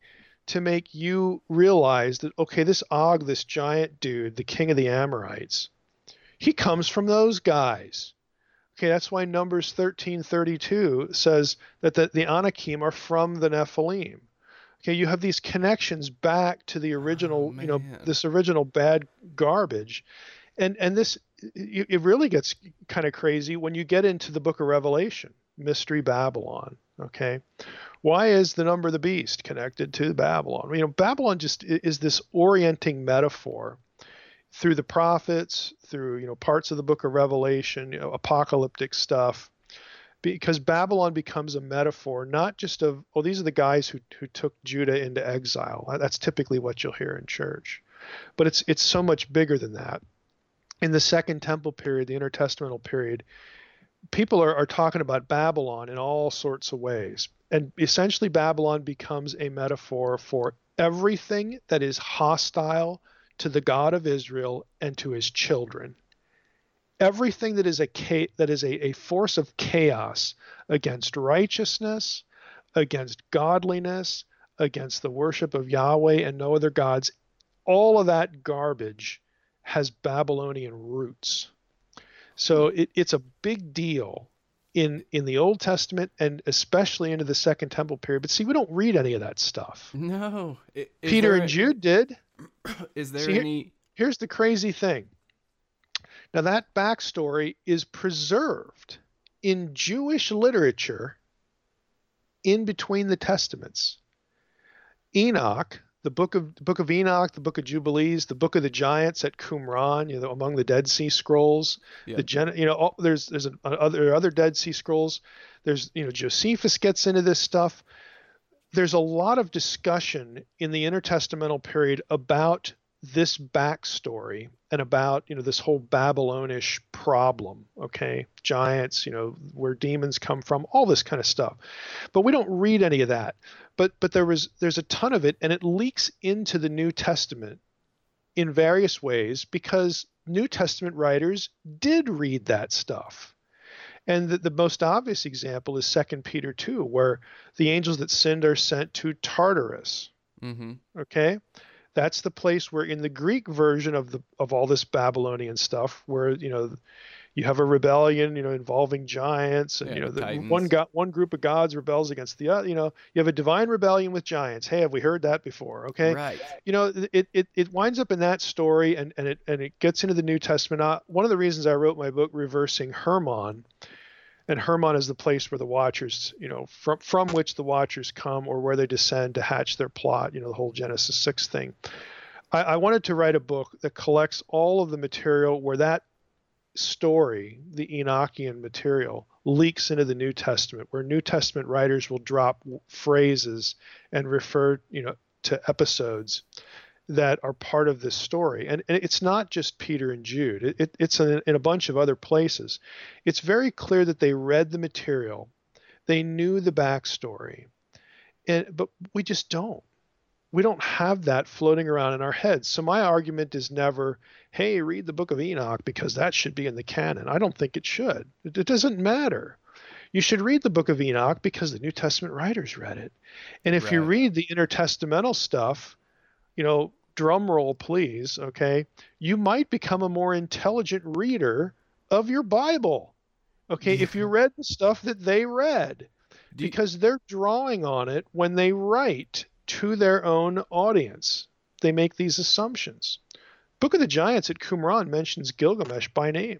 to make you realize that okay, this Og, this giant dude, the king of the Amorites, he comes from those guys. Okay, that's why Numbers thirteen thirty two says that the, the Anakim are from the Nephilim. Okay, you have these connections back to the original, oh, you know, this original bad garbage, and and this it, it really gets kind of crazy when you get into the Book of Revelation, Mystery Babylon. Okay, why is the number of the beast connected to Babylon? You know, Babylon just is this orienting metaphor through the prophets, through you know parts of the Book of Revelation, you know, apocalyptic stuff because Babylon becomes a metaphor not just of oh these are the guys who who took Judah into exile. Uh, that's typically what you'll hear in church. But it's it's so much bigger than that. In the second temple period, the intertestamental period, people are, are talking about Babylon in all sorts of ways. And essentially Babylon becomes a metaphor for everything that is hostile to the God of Israel and to his children everything that is a that is a, a force of chaos against righteousness, against godliness, against the worship of Yahweh and no other gods, all of that garbage has Babylonian roots. So it, it's a big deal in in the Old Testament and especially into the Second Temple period. But see, we don't read any of that stuff. No. Peter and a- Jude did. [clears throat] Is there See, here- any? Here's the crazy thing. Now, that backstory is preserved in Jewish literature in between the Testaments. Enoch, the book of the book of Enoch, the book of Jubilees, the book of the giants at Qumran, you know, among the Dead Sea Scrolls, Yeah. the gen, you know, all, there's there's an, uh, other other Dead Sea Scrolls. There's you know Josephus gets into this stuff. There's a lot of discussion in the intertestamental period about this backstory and about you know this whole Babylonish problem. Okay, giants, you know, where demons come from, all this kind of stuff. But we don't read any of that. But but there was there's a ton of it, and it leaks into the New Testament in various ways because New Testament writers did read that stuff. And the, the most obvious example is second Peter 2, where the angels that sinned are sent to Tartarus. Mm-hmm. Okay? That's the place where in the Greek version of the of all this Babylonian stuff, where you know you have a rebellion, you know, involving giants, and Yeah, you know, the, one god, one group of gods rebels against the other. You know, you have a divine rebellion with giants. Hey, have we heard that before? Okay, Right. you know it, it it winds up in that story and and it and it gets into the new testament uh, one of the reasons i wrote my book reversing hermon and hermon is the place where the watchers you know from from which the watchers come or where they descend to hatch their plot you know the whole genesis 6 thing. I, I wanted to write a book that collects all of the material where that story the enochian material leaks into the new testament where new testament writers will drop phrases and refer you know to episodes that are part of this story. And, and it's not just Peter and Jude, it, it, it's in, in a bunch of other places. It's very clear that they read the material, they knew the backstory, and, but we just don't. We don't have that floating around in our heads. So my argument is never, hey, read the book of Enoch because that should be in the canon. I don't think it should. It, it doesn't matter. You should read the book of Enoch because the New Testament writers read it. And if you read the intertestamental stuff, you know, drum roll, please, okay, you might become a more intelligent reader of your Bible. Okay, if you read the stuff that they read, you- because they're drawing on it when they write to their own audience. They make these assumptions. Book of the Giants at Qumran mentions Gilgamesh by name.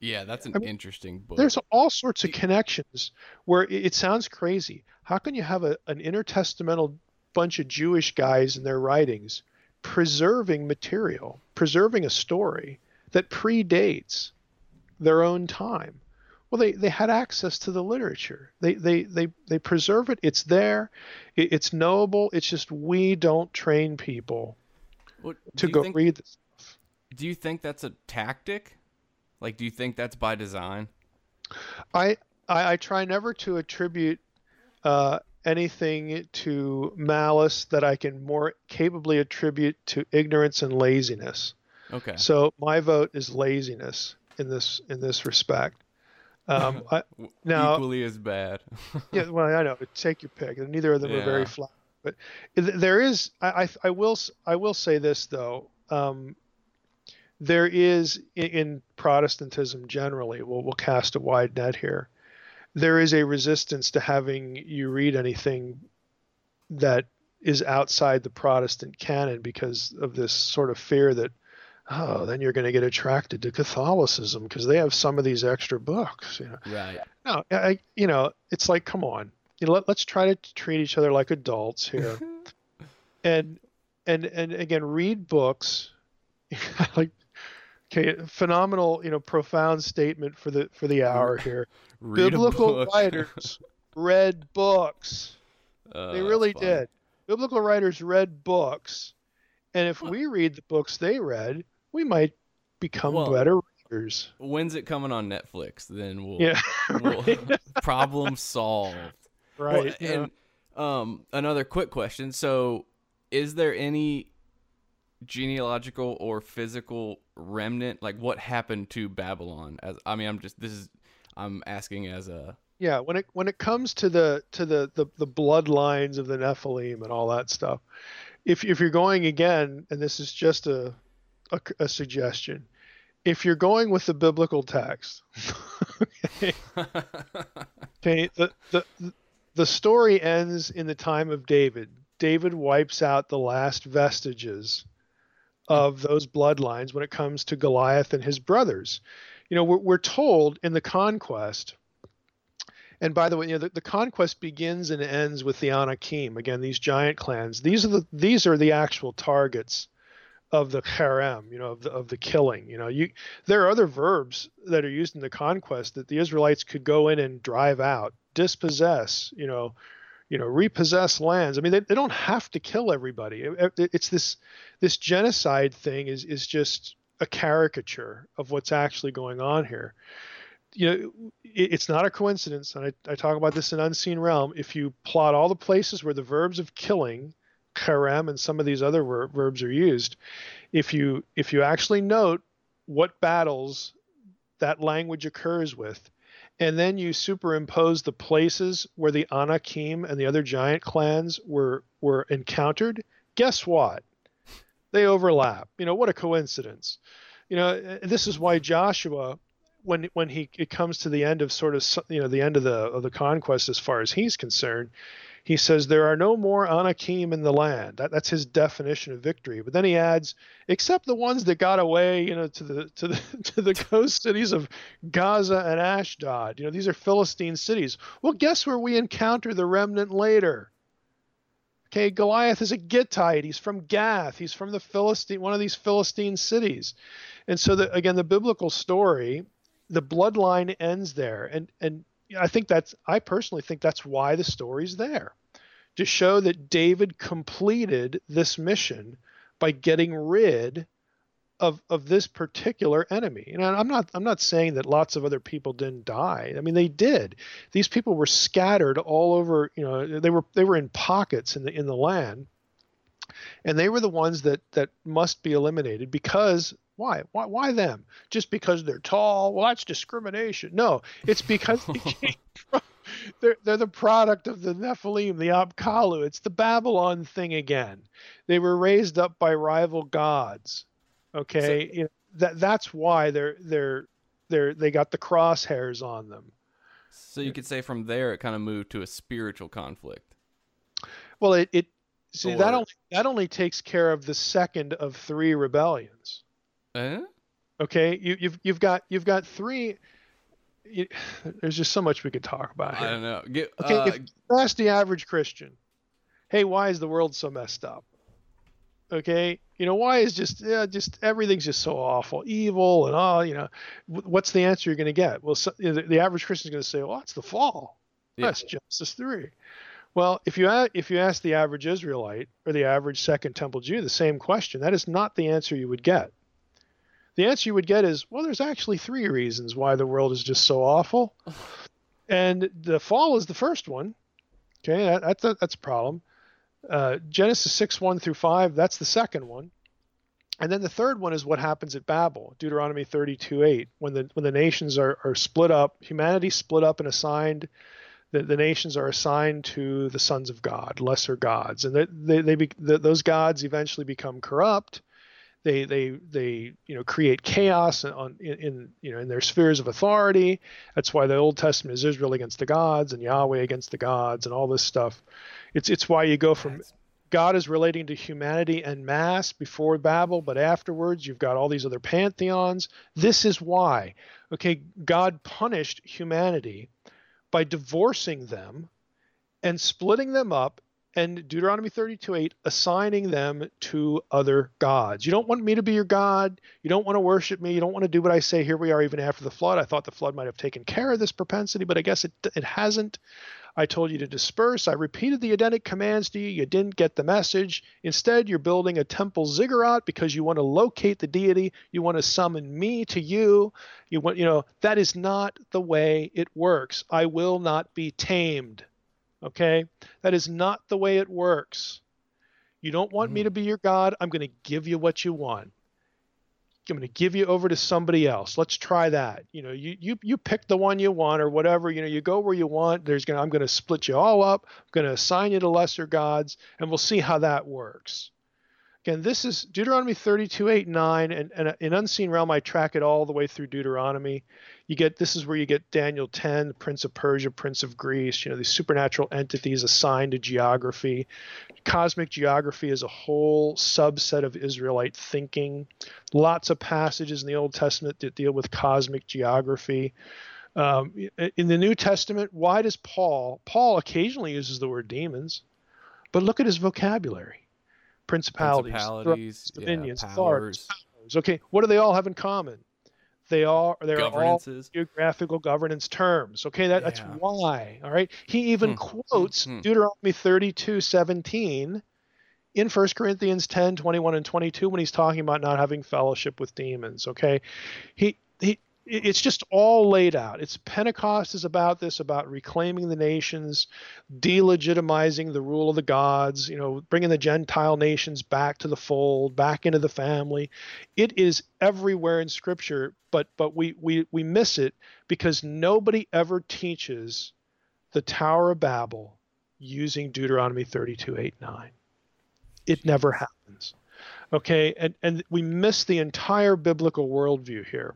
yeah, that's an I mean, interesting book. There's all sorts of connections where it, it sounds crazy. How can you have a, an intertestamental bunch of Jewish guys in their writings preserving material, preserving a story that predates their own time? Well, they, they had access to the literature. They, they, they, they preserve it. It's there. It, it's knowable. It's just we don't train people Well, to go think, read this. stuff. Do you think that's a tactic? Like, do you think that's by design? I, I I try never to attribute uh, anything to malice that I can more capably attribute to ignorance and laziness. Okay. So my vote is laziness in this in this respect. Um, [laughs] I, now- equally as bad. [laughs] yeah, well, I know. Take your pick. Neither of them are very flat. But there is. I, I, I will. I will say this though. Um, there is in, in Protestantism generally. We'll, we'll cast a wide net here. There is a resistance to having you read anything that is outside the Protestant canon because of this sort of fear that, oh, then you're going to get attracted to Catholicism because they have some of these extra books. You know, right. no, I, you know, it's like, come on, you know, let, let's try to treat each other like adults here, [laughs] and and and again, read books. [laughs] like, okay, phenomenal, you know, profound statement for the for the hour here. Read Biblical writers read books. [laughs] Uh, They really did. Biblical writers read books, and if we read the books they read, we might become Well, better readers. When's it coming on Netflix? Then we'll, Yeah, we'll [laughs] problem solved. Well, right. yeah. and um, another quick question. So, is there any genealogical or physical remnant? Like, what happened to Babylon? As I mean, I'm just this is I'm asking as a yeah when it when it comes to the to the the, the bloodlines of the nephilim and all that stuff if if you're going again and this is just a a, a suggestion if you're going with the biblical text okay, [laughs] okay the, the the story ends in the time of david david wipes out the last vestiges of those bloodlines when it comes to Goliath and his brothers. You know, we're, we're told in the conquest, and by the way, you know, the, the conquest begins and ends with the Anakim. Again, these giant clans. These are the these are the actual targets of the herem, you know, of the, of the killing. You know, you there are other verbs that are used in the conquest that the Israelites could go in and drive out, dispossess, you know, you know, repossess lands. I mean, they, they don't have to kill everybody. It- it- it's this this genocide thing is is just a caricature of what's actually going on here. You know, it, it's not a coincidence, and I, I talk about this in Unseen Realm. If you plot all the places where the verbs of killing, herem, and some of these other ver- verbs are used, if you if you actually note what battles that language occurs with, and then you superimpose the places where the Anakim and the other giant clans were were encountered, guess what? They overlap. You know, what a coincidence. You know, this is why Joshua when when he it comes to the end of sort of you know the end of the of the conquest as far as he's concerned, he says there are no more Anakim in the land. That, that's his definition of victory. But then he adds, except the ones that got away, you know, to the to the [laughs] to the coast cities of Gaza and Ashdod. You know, these are Philistine cities. Well, guess where we encounter the remnant later? Okay, Goliath is a Gittite. He's from Gath. He's from the Philistine, one of these Philistine cities. And so, the, again, the biblical story, the bloodline ends there. And and I think that's I personally think that's why the story's there, to show that David completed this mission by getting rid of of this particular enemy. And I'm not I'm not saying that lots of other people didn't die. I mean they did. These people were scattered all over, you know, they were they were in pockets in the in the land. And they were the ones that that must be eliminated because why? Why why them? Just because they're tall? Well, that's discrimination. No, it's because they [laughs] came from they're, they're the product of the Nephilim, the Apkallu. It's the Babylon thing again. They were raised up by rival gods. Okay, you know, that that's why they're they're they're they got the crosshairs on them. So you could say from there it kind of moved to a spiritual conflict. Well, it it see that only that only takes care of the second of three rebellions. Eh? Okay, you, you've you've got you've got three. You, [sighs] there's just so much we could talk about I here. don't know. Get, Okay, uh, if you ask the average Christian, hey, why is the world so messed up? Okay, you know why is just yeah, just everything's just so awful, evil, and all. You know, what's the answer you're going to get? Well, so, the, the average Christian's going to say, well, it's the fall. Yeah. That's Genesis three. Well, if you if you ask the average Israelite or the average Second Temple Jew the same question, that is not the answer you would get. The answer you would get is, well, there's actually three reasons why the world is just so awful, [sighs] and the fall is the first one. Okay, that, that's a, that's a problem. Uh, Genesis six one through five, that's the second one, and then the third one is what happens at Babel, Deuteronomy thirty two eight, when the when the nations are are split up, humanity split up and assigned. The, the nations are assigned to the sons of God, lesser gods, and they, they, they be, the, those gods eventually become corrupt. They, they, they, you know, create chaos on in, in, you know, in their spheres of authority. That's why the Old Testament is Israel against the gods and Yahweh against the gods and all this stuff. It's, it's why you go from God is relating to humanity and mass before Babel, but afterwards you've got all these other pantheons. This is why, okay, God punished humanity by divorcing them and splitting them up and Deuteronomy 32 8 assigning them to other gods. You don't want me to be your God. You don't want to worship me. You don't want to do what I say. Here we are, even after the flood. I thought the flood might have taken care of this propensity, but I guess it, it hasn't. I told you to disperse. I repeated the Edenic commands to you. You didn't get the message. Instead, you're building a temple ziggurat because you want to locate the deity. You want to summon me to you. You want, you know, that is not the way it works. I will not be tamed. Okay? That is not the way it works. You don't want me mm-hmm. to be your God. I'm going to give you what you want. I'm going to give you over to somebody else. Let's try that. You know, you you you pick the one you want or whatever. You know, you go where you want. There's going to I'm going to split you all up. I'm going to assign you to lesser gods, and we'll see how that works. Again, this is Deuteronomy 32, 8, 9, and, and in Unseen Realm, I track it all the way through Deuteronomy. You get this is where you get Daniel 10, Prince of Persia, Prince of Greece, you know, these supernatural entities assigned to geography. Cosmic geography is a whole subset of Israelite thinking. Lots of passages in the Old Testament that deal with cosmic geography. Um, in the New Testament, why does Paul? Paul occasionally uses the word demons, but look at his vocabulary: principalities, Principalities, thrones, yeah, dominions, powers, powers. Okay, what do they all have in common? They are they're all geographical governance terms. Okay, that, that's why. All right. He even Hmm, quotes hmm. Deuteronomy 32, 17 in 1 Corinthians 10, 21, and 22 when he's talking about not having fellowship with demons. Okay. He, he, it's just all laid out. It's Pentecost is about this, about reclaiming the nations, delegitimizing the rule of the gods, you know, bringing the Gentile nations back to the fold, back into the family. It is everywhere in Scripture, but but we we we miss it because nobody ever teaches the Tower of Babel using Deuteronomy 32, 8, 9. It never happens. Okay, and and we miss the entire biblical worldview here.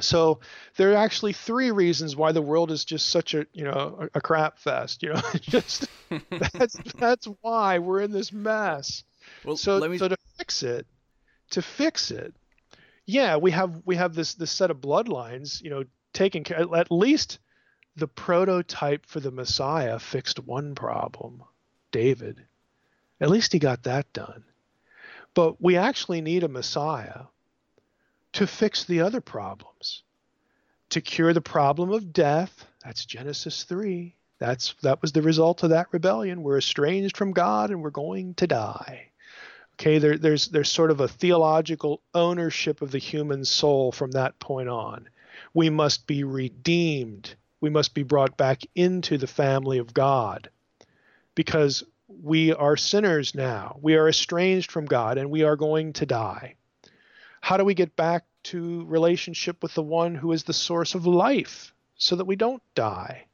So there are actually three reasons why the world is just such a you know a, a crap fest. You know, [laughs] just [laughs] that's that's why we're in this mess. well, So let me. so to fix it, to fix it, yeah, we have we have this this set of bloodlines. You know, taking care. At least the prototype for the Messiah fixed one problem, David. At least he got that done. But we actually need a Messiah to fix the other problems. To cure the problem of death, that's Genesis 3. That's that was the result of that rebellion. We're estranged from God and we're going to die. Okay, there, there's there's sort of a theological ownership of the human soul from that point on. We must be redeemed. We must be brought back into the family of God because we are sinners now. We are estranged from God and we are going to die. How do we get back to relationship with the one who is the source of life so that we don't die?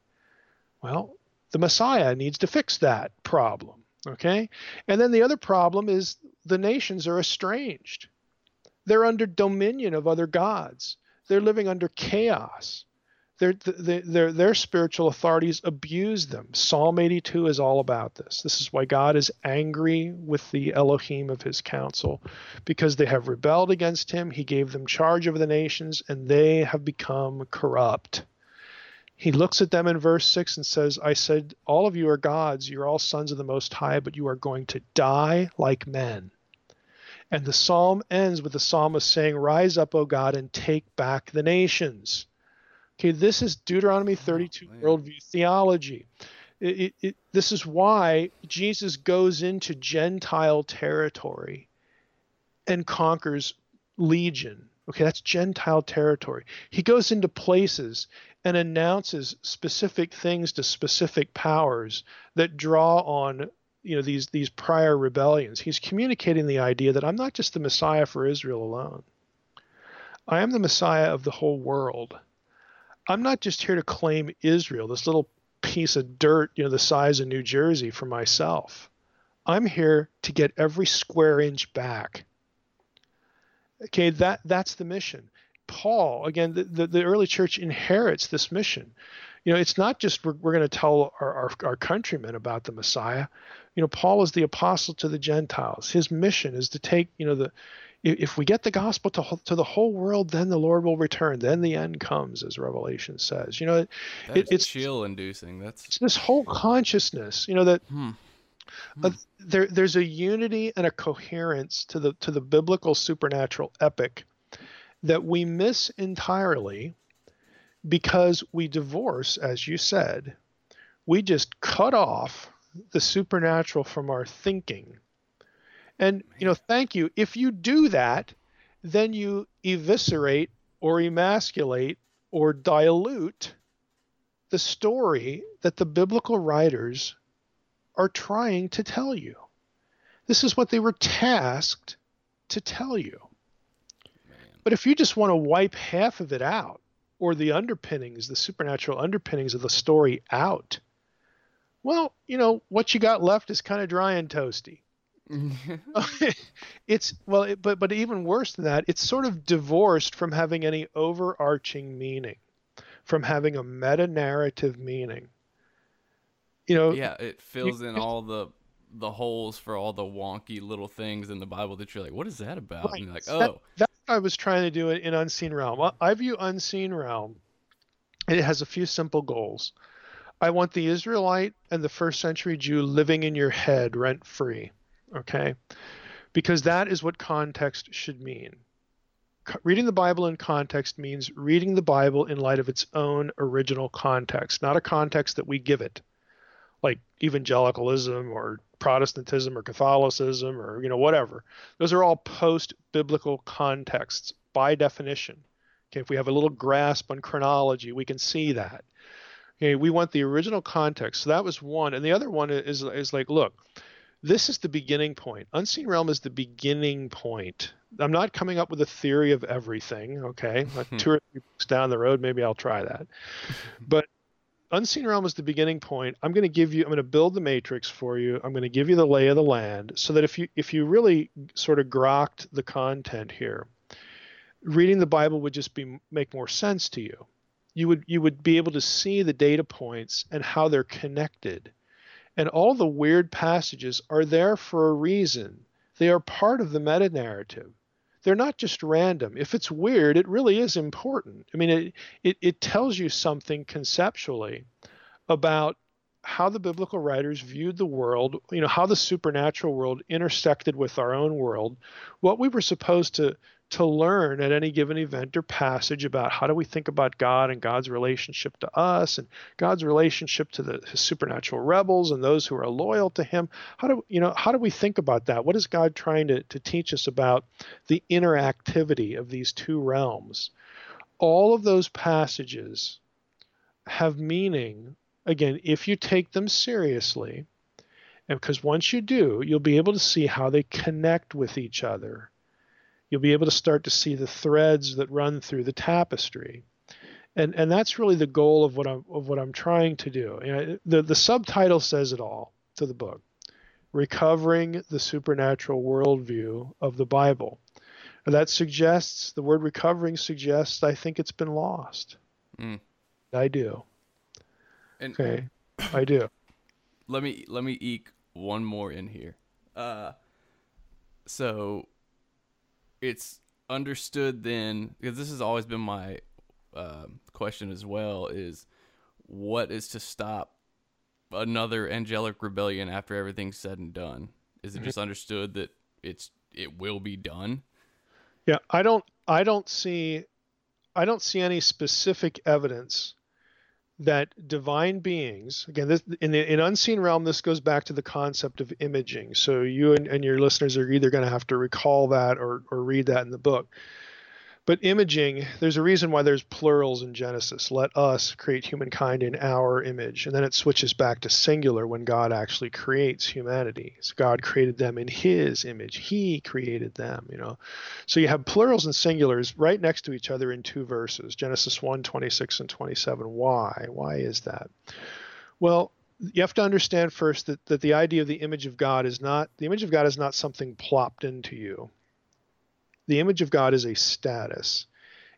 Well, the Messiah needs to fix that problem. Okay? And then the other problem is the nations are estranged. They're under dominion of other gods. They're living under chaos. Their, their, their, spiritual authorities abuse them. Psalm 82 is all about this. This is why God is angry with the Elohim of his council, because they have rebelled against him. He gave them charge over the nations, and they have become corrupt. He looks at them in verse 6 and says, I said, All of you are gods. You're all sons of the Most High, but you are going to die like men. And the psalm ends with the psalmist saying, Rise up, O God, and take back the nations. Okay, this is Deuteronomy 32 man. worldview theology. It, it, it, this is why Jesus goes into Gentile territory and conquers legion. Okay, that's Gentile territory. He goes into places and announces specific things to specific powers that draw on you know these these prior rebellions. He's communicating the idea that I'm not just the Messiah for Israel alone. I am the Messiah of the whole world. I'm not just here to claim Israel, this little piece of dirt, you know, the size of New Jersey for myself. I'm here to get every square inch back. Okay, that that's the mission. Paul, again, the, the, the early church inherits this mission. You know, it's not just we're, we're going to tell our, our, our countrymen about the Messiah. You know, Paul is the apostle to the Gentiles. His mission is to take, you know, the if we get the gospel to, to the whole world, then the Lord will return. Then the end comes, as Revelation says. You know, it- is it's- chill inducing. That's it's this whole consciousness, you know, that hmm. uh, there there's a unity and a coherence to the to the biblical supernatural epic that we miss entirely because we divorce, as you said, we just cut off the supernatural from our thinking. And you know, thank you. If you do that, then you eviscerate or emasculate or dilute the story that the biblical writers are trying to tell you. This is what they were tasked to tell you. But if you just want to wipe half of it out, or the underpinnings, the supernatural underpinnings of the story out, well, you know, what you got left is kind of dry and toasty. [laughs] it's well, it, but but even worse than that, it's sort of divorced from having any overarching meaning, from having a meta narrative meaning. You know, yeah, it fills in all the the holes for all the wonky little things in the Bible that you're like, what is that about? Right. And you're like, So that- oh, that's what I was trying to do it in Unseen Realm. I view Unseen Realm, it has a few simple goals. I want the Israelite and the first century Jew living in your head rent free, okay? Because that is what context should mean. Reading the Bible in context means reading the Bible in light of its own original context, not a context that we give it, like evangelicalism or Protestantism or Catholicism or you know whatever. Those are all post-biblical contexts by definition. Okay, if we have a little grasp on chronology, we can see that. Okay, we want the original context. So that was one, and the other one is is like, look, this is the beginning point. Unseen Realm is the beginning point. I'm not coming up with a theory of everything. Okay, [laughs] like two or three books down the road, maybe I'll try that. [laughs] But Unseen Realm is the beginning point. I'm going to give you. I'm going to build the matrix for you. I'm going to give you the lay of the land, so that if you if you really sort of grokked the content here, reading the Bible would just be make more sense to you. You would you would be able to see the data points and how they're connected, and all the weird passages are there for a reason. They are part of the meta narrative. They're not just random. If it's weird, it really is important. I mean, it, it, it tells you something conceptually about how the biblical writers viewed the world, you know, how the supernatural world intersected with our own world, what we were supposed to to learn at any given event or passage about how do we think about God and God's relationship to us and God's relationship to the supernatural rebels and those who are loyal to him. How do you know how do we think about that? What is God trying to, to teach us about the interactivity of these two realms? All of those passages have meaning again if you take them seriously and because once you do you'll be able to see how they connect with each other you'll be able to start to see the threads that run through the tapestry. And and that's really the goal of what i'm of what i'm trying to do. You know, the the subtitle says it all to the book. Recovering the supernatural worldview of the bible. And that suggests the word recovering suggests i think it's been lost. Mm. i do. And okay. I do. Let me let me eke one more in here. Uh, so it's understood then because this has always been my um question as well is what is to stop another angelic rebellion after everything's said and done? Is it just understood that it's it will be done? Yeah, I don't I don't see I don't see any specific evidence that divine beings again this in the in unseen realm this goes back to the concept of imaging. So you and, and your listeners are either going to have to recall that or, or read that in the book but imaging there's a reason why there's plurals in genesis let us create humankind in our image and then it switches back to singular when god actually creates humanity so god created them in his image he created them you know so you have plurals and singulars right next to each other in two verses Genesis 1 26 and 27. Why? Why is that? Well, you have to understand first that, that the idea of the image of God is not the image of God is not something plopped into you. The image of God is a status.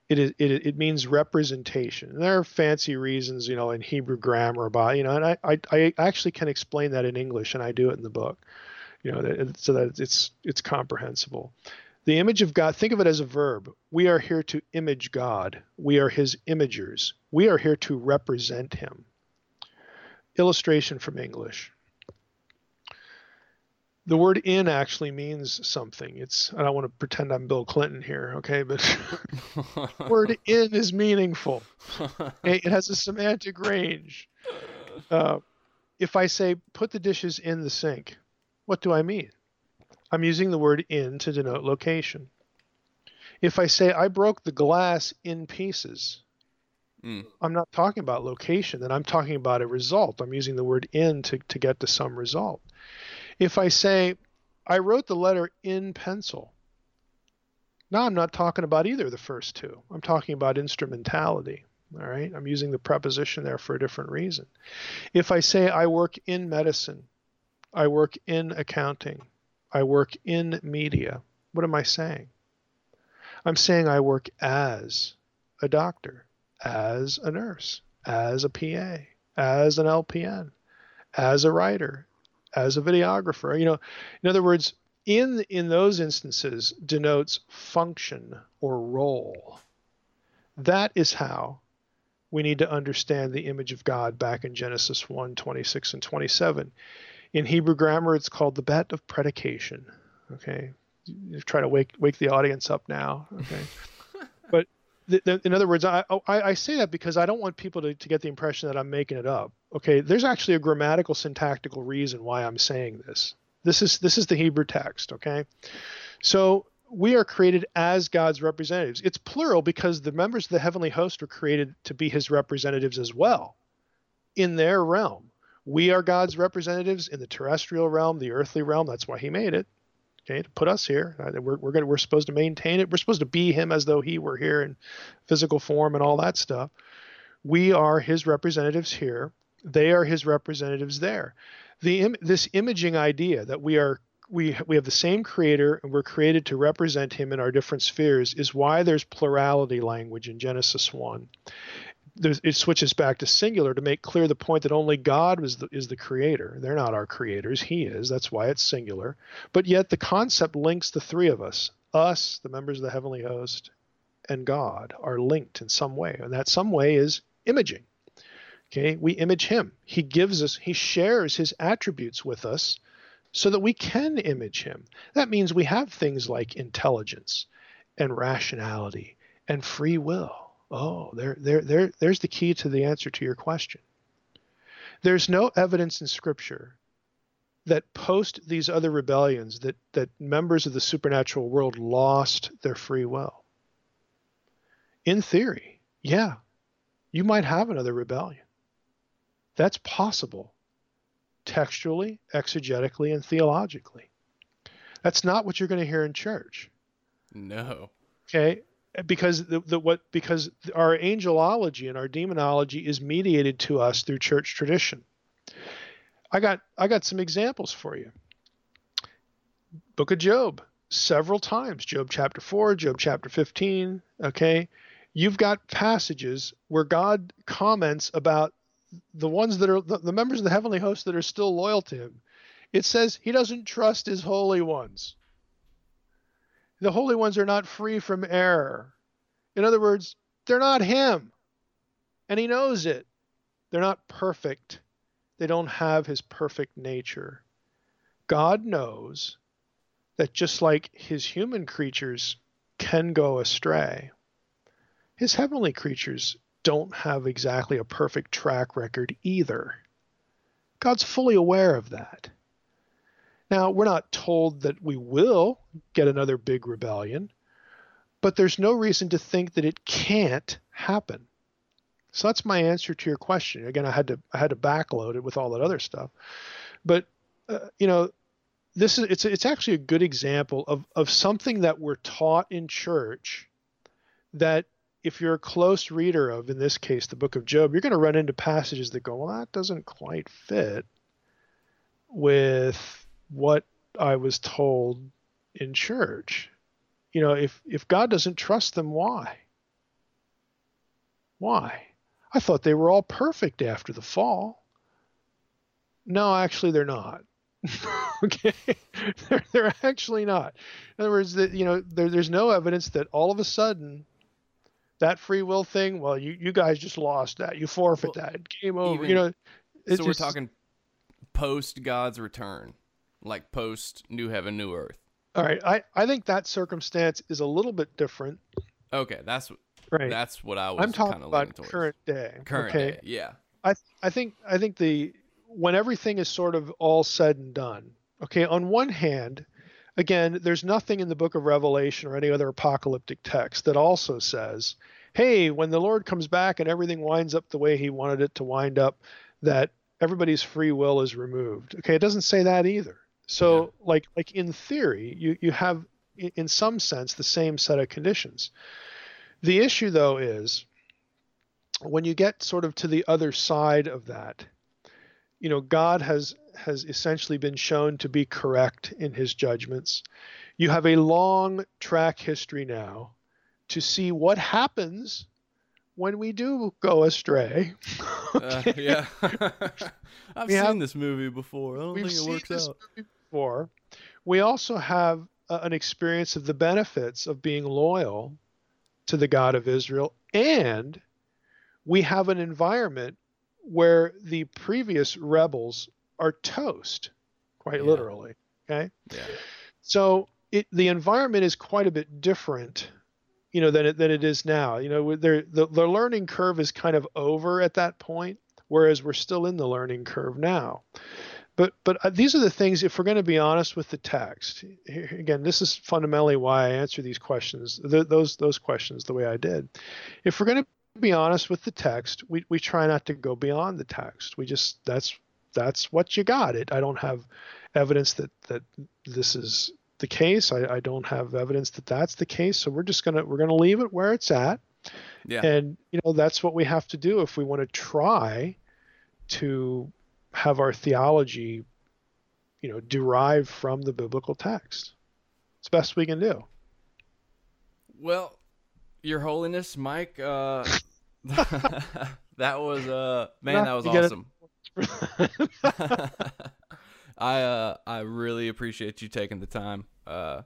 It is it, it means representation. And there are fancy reasons, you know, in Hebrew grammar about, you know, and I, I, I actually can explain that in English and I do it in the book. You know, so that it's it's comprehensible. The image of God, think of it as a verb. We are here to image God. We are his imagers. We are here to represent him. Illustration from English. The word in actually means something. It's I don't want to pretend I'm Bill Clinton here, okay, but [laughs] word in is meaningful. [laughs] It has a semantic range. Uh, if I say put the dishes in the sink, what do I mean? I'm using the word in to denote location. If I say I broke the glass in pieces, Mm. I'm not talking about location, then I'm talking about a result. I'm using the word in to, to get to some result. If I say I wrote the letter in pencil, now I'm not talking about either of the first two. I'm talking about instrumentality. All right. I'm using the preposition there for a different reason. If I say I work in medicine, I work in accounting, I work in media. What am I saying? I'm saying I work as a doctor, as a nurse, as a PA, as an LPN, as a writer, as a videographer. You know, in other words, in in those instances denotes function or role. That is how we need to understand the image of God back in Genesis 1, 26 and 27. In Hebrew grammar, it's called the bet of predication. Okay. You try to wake wake the audience up now. Okay. [laughs] but in other words, I, oh, I, I say that because I don't want people to, to get the impression that I'm making it up. Okay. There's actually a grammatical syntactical reason why I'm saying this. This is this is the Hebrew text, okay? So we are created as God's representatives. It's plural because the members of the heavenly host were created to be his representatives as well in their realm. We are God's representatives in the terrestrial realm, the earthly realm. That's why he made it. Okay, to put us here. Uh, We're, we're gonna we're supposed to maintain it. We're supposed to be him as though he were here in physical form and all that stuff. We are his representatives here. They are his representatives there the Im- this imaging idea that we are we we have the same creator and we're created to represent him in our different spheres is why there's plurality language in Genesis 1 there's, it switches back to singular to make clear the point that only God the, is the creator. They're not our creators. He is. That's why it's singular. But yet the concept links the three of us, us, the members of the heavenly host, and God are linked in some way. And that some way is imaging. Okay, we image him. He gives us, he shares his attributes with us so that we can image him. That means we have things like intelligence and rationality and free will. Oh, there, there, there, there's the key to the answer to your question. There's no evidence in Scripture that post these other rebellions that, that members of the supernatural world lost their free will. In theory, yeah, you might have another rebellion. That's possible textually, exegetically, and theologically. That's not what you're going to hear in church. No. Okay? Because the, the what because our angelology and our demonology is mediated to us through church tradition. I got I got some examples for you. Book of Job, several times. Job chapter 4, Job chapter 15, okay? You've got passages where God comments about the ones that are the, the members of the heavenly host that are still loyal to him. It says he doesn't trust his holy ones. The holy ones are not free from error. In other words, they're not him. And he knows it. They're not perfect. They don't have his perfect nature. God knows that just like his human creatures can go astray, his heavenly creatures don't have exactly a perfect track record either. God's fully aware of that. Now, we're not told that we will get another big rebellion, but there's no reason to think that it can't happen. So that's my answer to your question. Again, I had to I had to backload it with all that other stuff, but uh, you know, this is it's it's actually a good example of of something that we're taught in church that if you're a close reader of, in this case, the book of Job, you're going to run into passages that go, well, that doesn't quite fit with what I was told in church. You know, if if God doesn't trust them, why? Why? I thought they were all perfect after the fall. No, actually, they're not. [laughs] okay, they're, they're actually not. In other words, that you know, there, there's no evidence that all of a sudden that free will thing. Well, you you guys just lost that. You forfeit Well, that. Game over. even- you know. it's so we're just- talking post God's return, like post New Heaven, New Earth. All right, I I think that circumstance is a little bit different. Okay, that's Right. that's what I was I'm talking kind of leaning about towards. current day. Current okay. day, yeah. I I think I think the when everything is sort of all said and done. Okay, on one hand, again, there's nothing in the book of Revelation or any other apocalyptic text that also says, "Hey, when the Lord comes back and everything winds up the way he wanted it to wind up, that everybody's free will is removed." Okay, it doesn't say that either. So, like like in theory, you you have in some sense the same set of conditions. The issue though is when you get sort of to the other side of that, you know, God has has essentially been shown to be correct in his judgments. You have a long track history now to see what happens when we do go astray. Uh, yeah. [laughs] [laughs] I've We seen have- this movie before. I don't think it works out. Before. We also have uh, an experience of the benefits of being loyal to the God of Israel, and we have an environment where the previous rebels are toast, quite Yeah. literally. Okay, Yeah. so it, the environment is quite a bit different, you know, than it, than it is now. You know, the, the learning curve is kind of over at that point, whereas we're still in the learning curve now. But but uh, these are the things. If we're going to be honest with the text, here, again, this is fundamentally why I answer these questions, th- those those questions the way I did. If we're going to be honest with the text, we, we try not to go beyond the text. We just that's that's what you got. It. I don't have evidence that that this is the case. I, I don't have evidence that that's the case. So we're just gonna we're gonna leave it where it's at. Yeah. And you know that's what we have to do if we want to try to have our theology, you know, derived from the biblical text. It's the best we can do. Well, Your Holiness, Mike, uh, [laughs] that was uh man, that was awesome. [laughs] I uh I really appreciate you taking the time uh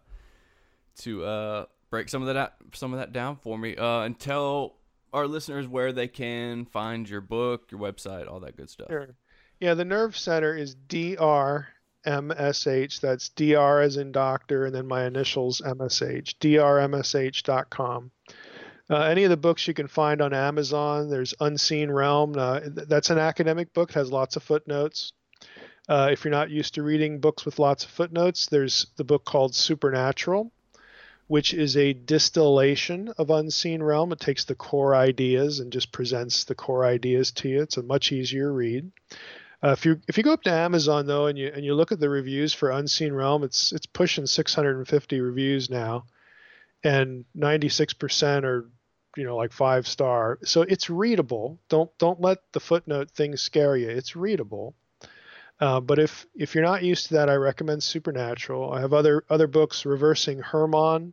to uh break some of that some of that down for me uh and tell our listeners where they can find your book, your website, all that good stuff. Sure. Yeah, the nerve center is DRMSH. That's DR as in doctor, and then my initials MSH. DRMSH.com. Uh, any of the books you can find on Amazon. There's Unseen Realm. Uh, that's an academic book. Has lots of footnotes. Uh, if you're not used to reading books with lots of footnotes, there's the book called Supernatural, which is a distillation of Unseen Realm. It takes the core ideas and just presents the core ideas to you. It's a much easier read. Uh, if you if you go up to Amazon though and you and you look at the reviews for Unseen Realm, it's it's pushing 650 reviews now, and 96% are you know like five star. So it's readable. Don't don't let the footnote things scare you. It's readable. Uh, but if if you're not used to that, I recommend Supernatural. I have other other books. Reversing Hermon,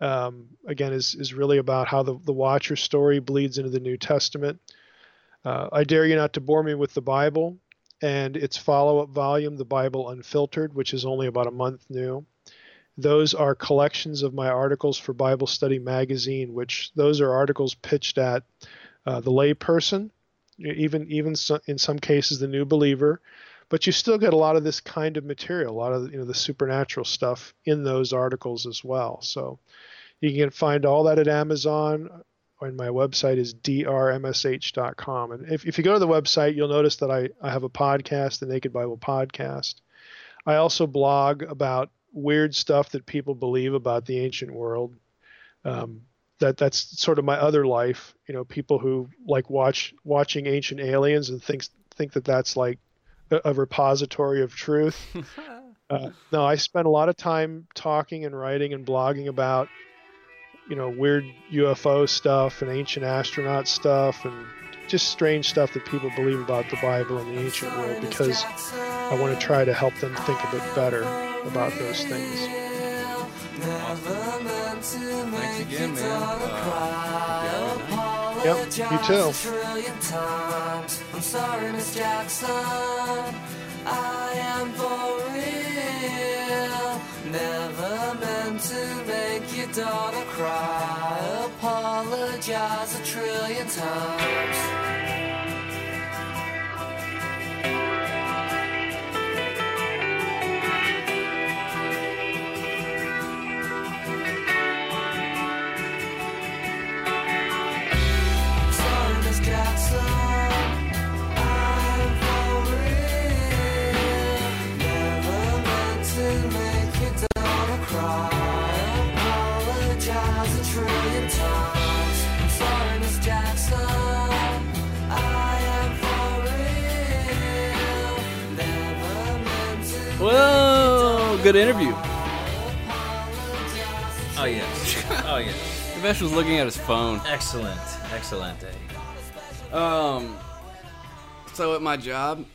um, again, is is really about how the the Watcher story bleeds into the New Testament. Uh, I dare you not to bore me with the Bible and its follow-up volume, The Bible Unfiltered, which is only about a month new. Those are collections of my articles for Bible Study Magazine, which those are articles pitched at uh, the layperson, even even so, in some cases the new believer, but you still get a lot of this kind of material, a lot of you know the supernatural stuff in those articles as well. So you can find all that at Amazon. And my website is drmsh.com. And if, if you go to the website, you'll notice that I, I have a podcast, the Naked Bible Podcast. I also blog about weird stuff that people believe about the ancient world. Um, that that's sort of my other life. You know, people who like watch watching ancient aliens and think think that that's like a, a repository of truth. [laughs] uh, no, I spend a lot of time talking and writing and blogging about you know weird UFO stuff and ancient astronaut stuff and just strange stuff that people believe about the Bible and the ancient world because I want to try to help them think a bit better about those things. Thanks again, man. Uh, hope you have a good night. Yep, you too. I'm sorry, Miss Jackson. I am for real. Never meant to make your daughter cry. Apologize a trillion times. Good interview. Oh yes. [laughs] Oh yes. Ramesh was looking at his phone. Excellent. Excellent. Um, so at my job,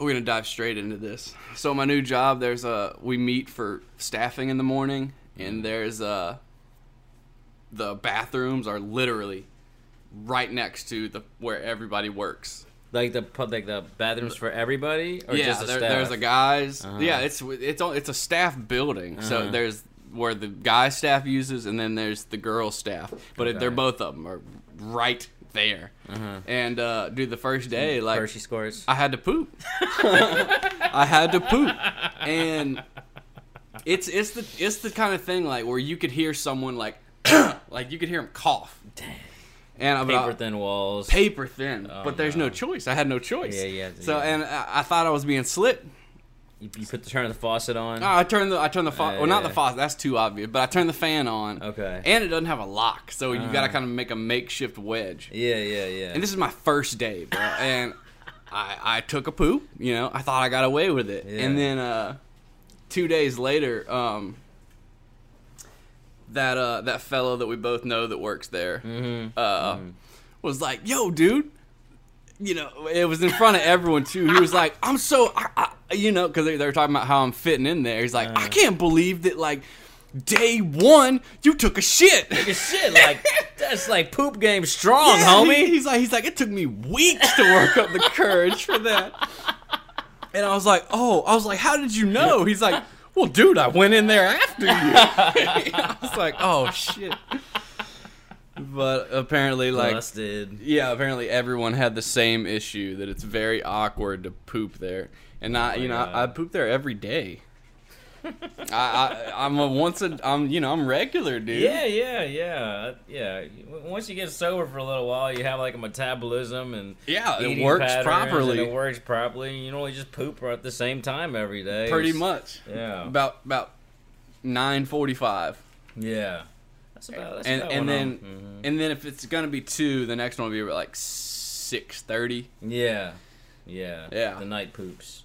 we're gonna dive straight into this. So my new job, there's a we meet for staffing in the morning, and there's a the bathrooms are literally right next to the where everybody works. Like the like the bathrooms for everybody, or yeah, just the there, there's a guys. Uh-huh. Yeah, it's it's all- it's a staff building. So Uh-huh. there's where the guy staff uses, and then there's the girl staff. But Okay. they're both of them are right there. Uh-huh. And uh, dude, the first day, like Hershey scores, I had to poop. [laughs] I had to poop, and it's it's the it's the kind of thing like where you could hear someone like [coughs] like you could hear him cough. And I'm Paper thin walls. paper thin, Oh, but there's no. no. choice. I had no choice. Yeah, yeah, So yeah. and I, I thought I was being slipped. You, you put the turn of the faucet on. I turned the I turned the fa- Uh, well not the faucet that's too obvious, but I turned the fan on. Okay. And it doesn't have a lock, so you got to Uh. kind of make a makeshift wedge. yeah, yeah, yeah. And this is my first day, bro. And I, I took a poop. You know, I thought I got away with it. Yeah. And then uh, two days later, um, that uh, that fellow that we both know that works there Mhm. uh, was like, "Yo, dude." You know, it was in front of everyone too. He was like, "I'm so," I, I, you know, because they, they were talking about how I'm fitting in there. He's like, "I Uh. can't believe that, like, day one you took a shit." Your shit, like [laughs] that's like poop game strong, Yeah, homie. he- he's like, he's like, it took me weeks to work up the courage for that. [laughs] And I was like, oh, I was like, how did you know? He's like, well, dude, I went in there after you. [laughs] [laughs] I was like, oh shit. But apparently, like, Busted. yeah, apparently everyone had the same issue that it's very awkward to poop there, and I, Oh you know, God. I, I poop there every day. I, I, I'm a once a, I'm, you know, I'm regular, dude. Yeah, yeah, yeah, yeah. Once you get sober for a little while, you have like a metabolism and Yeah, it works properly. It works properly. You don't just poop at the same time every day. pretty It's- much. Yeah. About about nine forty five, Yeah. That's about. That's and about and then mhm. and then if it's gonna be two, the next one will be like six thirty. Yeah. Yeah. Yeah. The night poops.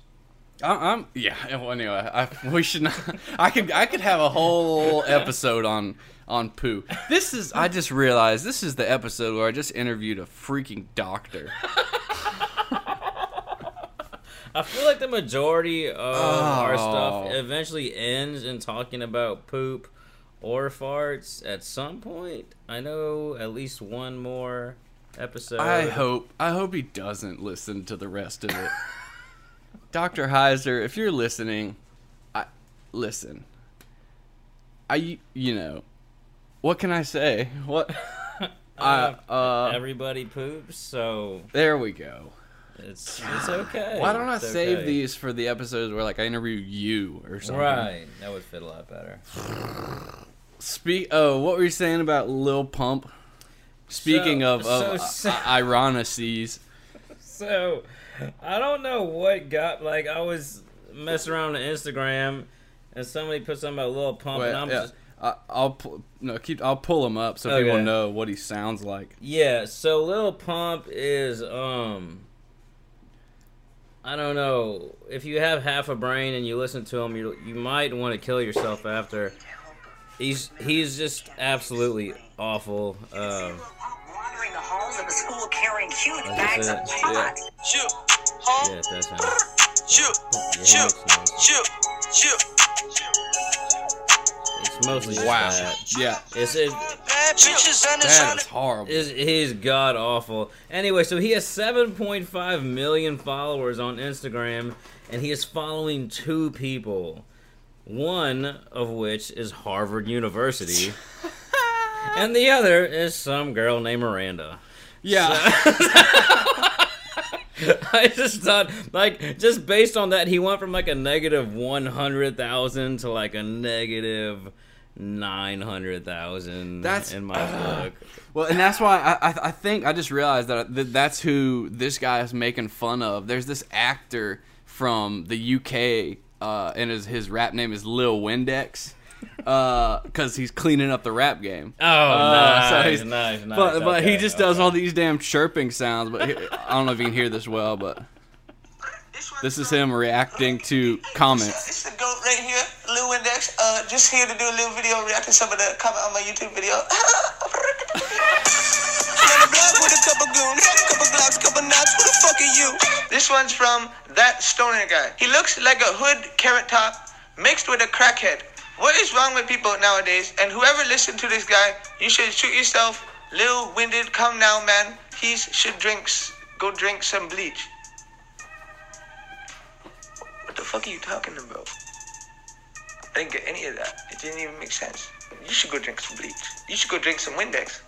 I'm yeah. [laughs] Well, anyway, I, we should not. I could I could have a whole [laughs] episode on on poo. This is I just realized this is the episode where I just interviewed a freaking doctor. [laughs] I feel like the majority of our stuff Oh. eventually ends in talking about poop or farts at some point. I know at least one more episode. I hope I hope he doesn't listen to the rest of it. Dr. Heiser, if you're listening, I listen. I you know, what can I say? What [laughs] I uh Everybody poops, so there we go. it's it's okay. Why don't I It's save okay. these for the episodes where like I interview you or something? Right, that would fit a lot better. Speak. Oh, what were you saying about Lil Pump? Speaking So- of, of so uh, ironicies, [laughs] So, I don't know what got like I was messing around on Instagram, and somebody put something about Lil Pump, Wait, and I'm yeah, just I, I'll no keep. I'll pull him up so Okay. people know what he sounds like. Yeah, so Lil Pump is um I don't know. If you have half a brain and you listen to him, you you might want to kill yourself after. He's he's just absolutely awful. Uh, wandering the halls of a school carrying huge That's bags of it, pot. Shoot, huh? yeah, that's him. Shoot, Yeah, he shoot, makes noise. shoot, shoot. It's mostly just Wow. that. Yeah, It's it, Bad bitches and that is horrible. is he's god awful. Anyway, so he has 7.5 million followers on Instagram, and he is following two people. One of which is Harvard University, [laughs] and the other is some girl named Miranda. yeah, [laughs] I just thought, like, just based on that, he went from like a negative 100,000 to like a negative 900,000 That's- in my book. well, and that's why I, I I think I just realized that, that that's who this guy is making fun of. There's this actor from the UK, uh, and his his rap name is Lil Windex, because he's cleaning up the rap game. Oh, Uh, so nice, he's- nice, nice. but but he Okay, just does all these damn chirping sounds. But he, I don't know if you can hear this well, but this is him reacting to comments. It's the goat right here, Lil Windex. Uh, just here to do a little video reacting to some of the comment on my YouTube video. [laughs] Got a block with a couple goons, couple couple glocks, couple knots. Who the fuck are you? This one's from that stoner guy. He looks like a hood carrot top mixed with a crackhead. What is wrong with people nowadays? And whoever listened to this guy, you should shoot yourself. Lil Windex, come now, man. He should drink, go drink some bleach. What the fuck are you talking about? I didn't get any of that. It didn't even make sense. You should go drink some bleach. You should go drink some Windex.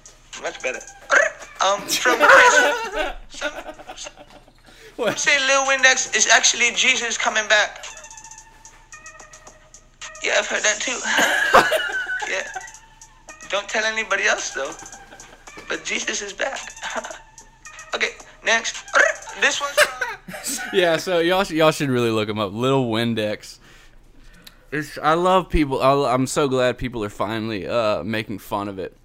Much better. [laughs] Um, from Chris. [laughs] Some, some say Lil Windex is actually Jesus coming back. Yeah, I've heard that too. [laughs] yeah. Don't tell anybody else though. But Jesus is back. [laughs] okay, next. [laughs] This one's Yeah, so y'all y'all should really look him up. Little Windex. It's, I love people. I, I'm so glad people are finally uh, making fun of it.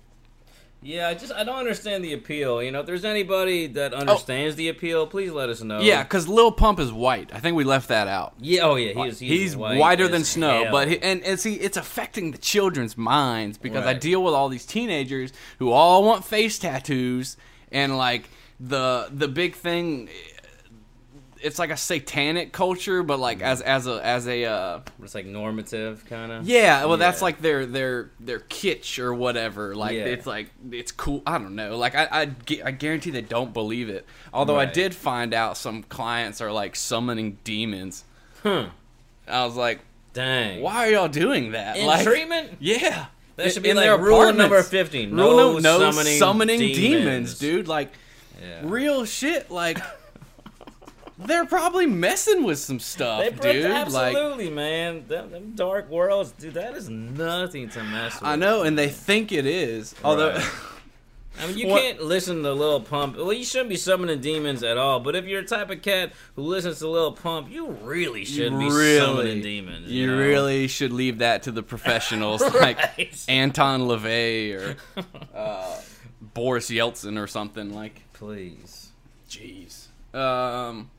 Yeah, I just I don't understand the appeal. You know, if there's anybody that oh. understands the appeal, please let us know. Yeah, because Lil Pump is white. I think we left that out. Yeah. Oh yeah. He is. He's, He's white whiter than snow, hell. but he, and and see, it's affecting the children's minds because I deal with all these teenagers who all want face tattoos and like the the big thing. It's like a satanic culture, but like as as a as a uh, it's like normative kind of. yeah, well, that's like their their their kitsch or whatever. Like Yeah. it's like it's cool. I don't know. Like I I, gu- I guarantee they don't believe it. Although I did find out some clients are like summoning demons. Huh. I was like, Dang. why are y'all doing that? In like, treatment? Yeah. That should be in like their rule number fifteen. Rule No, no, no summoning, summoning, demons. demons, dude. Like Yeah. real shit. Like [laughs] they're probably messing with some stuff, They dude. Like absolutely, man. Them, them dark worlds, dude. That is nothing to mess with. I know, and they think it is. Although Right. [laughs] [laughs] I mean, you What- can't listen to Lil Pump. Well, you shouldn't be summoning demons at all. But if you're a type of cat who listens to Lil Pump, you really should be summoning demons. You, You, know? really should leave that to the professionals [laughs] like Anton LaVey or uh, Boris Yeltsin or something. Like, please. jeez. Um,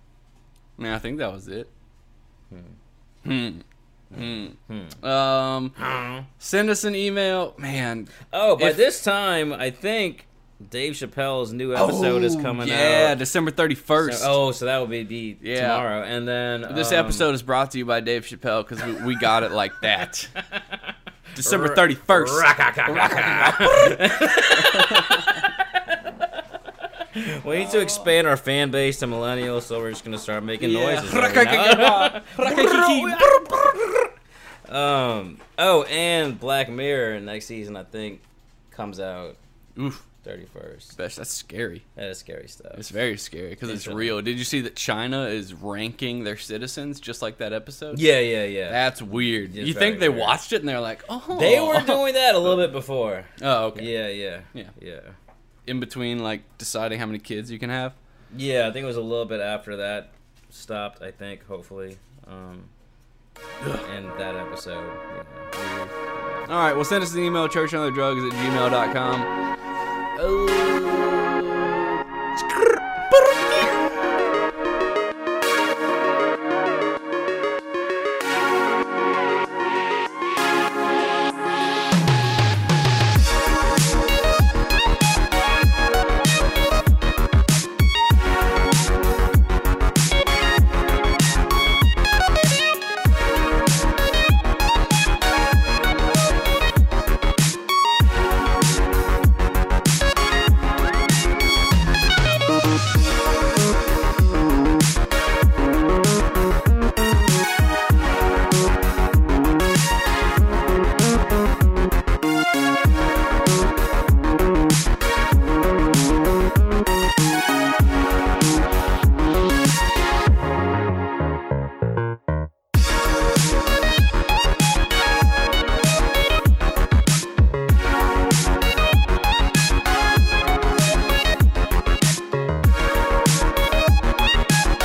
man, I think that was it. Hmm. Hmm. Hmm. Um, send us an email, man. Oh, by If- this time, I think Dave Chappelle's new episode is coming Oh, yeah, out. December thirty first. So- oh, so that will be the Yeah. tomorrow, and then This um, episode is brought to you by Dave Chappelle because we, we got it like that. [laughs] December R- thirty first. [laughs] [laughs] We need to expand our fan base to millennials, so we're just gonna start making noises. [laughs] [laughs] um. Oh, and Black Mirror next season, I think, comes out Oof, thirty first. that's that's scary. That is scary stuff. It's very scary because it's real. Did you see that China is ranking their citizens just like that episode? yeah, yeah, yeah. That's weird. It's you think they weird. watched it and they're like, oh. they were doing that a little bit before. Oh, okay. Yeah, yeah, Yeah. yeah. In between, like deciding how many kids you can have. Yeah, I think it was a little bit after that stopped. I think, hopefully, um, and that episode. Yeah. All right. Well, send us an email, churchandotherdrugs at gmail.com. Oh,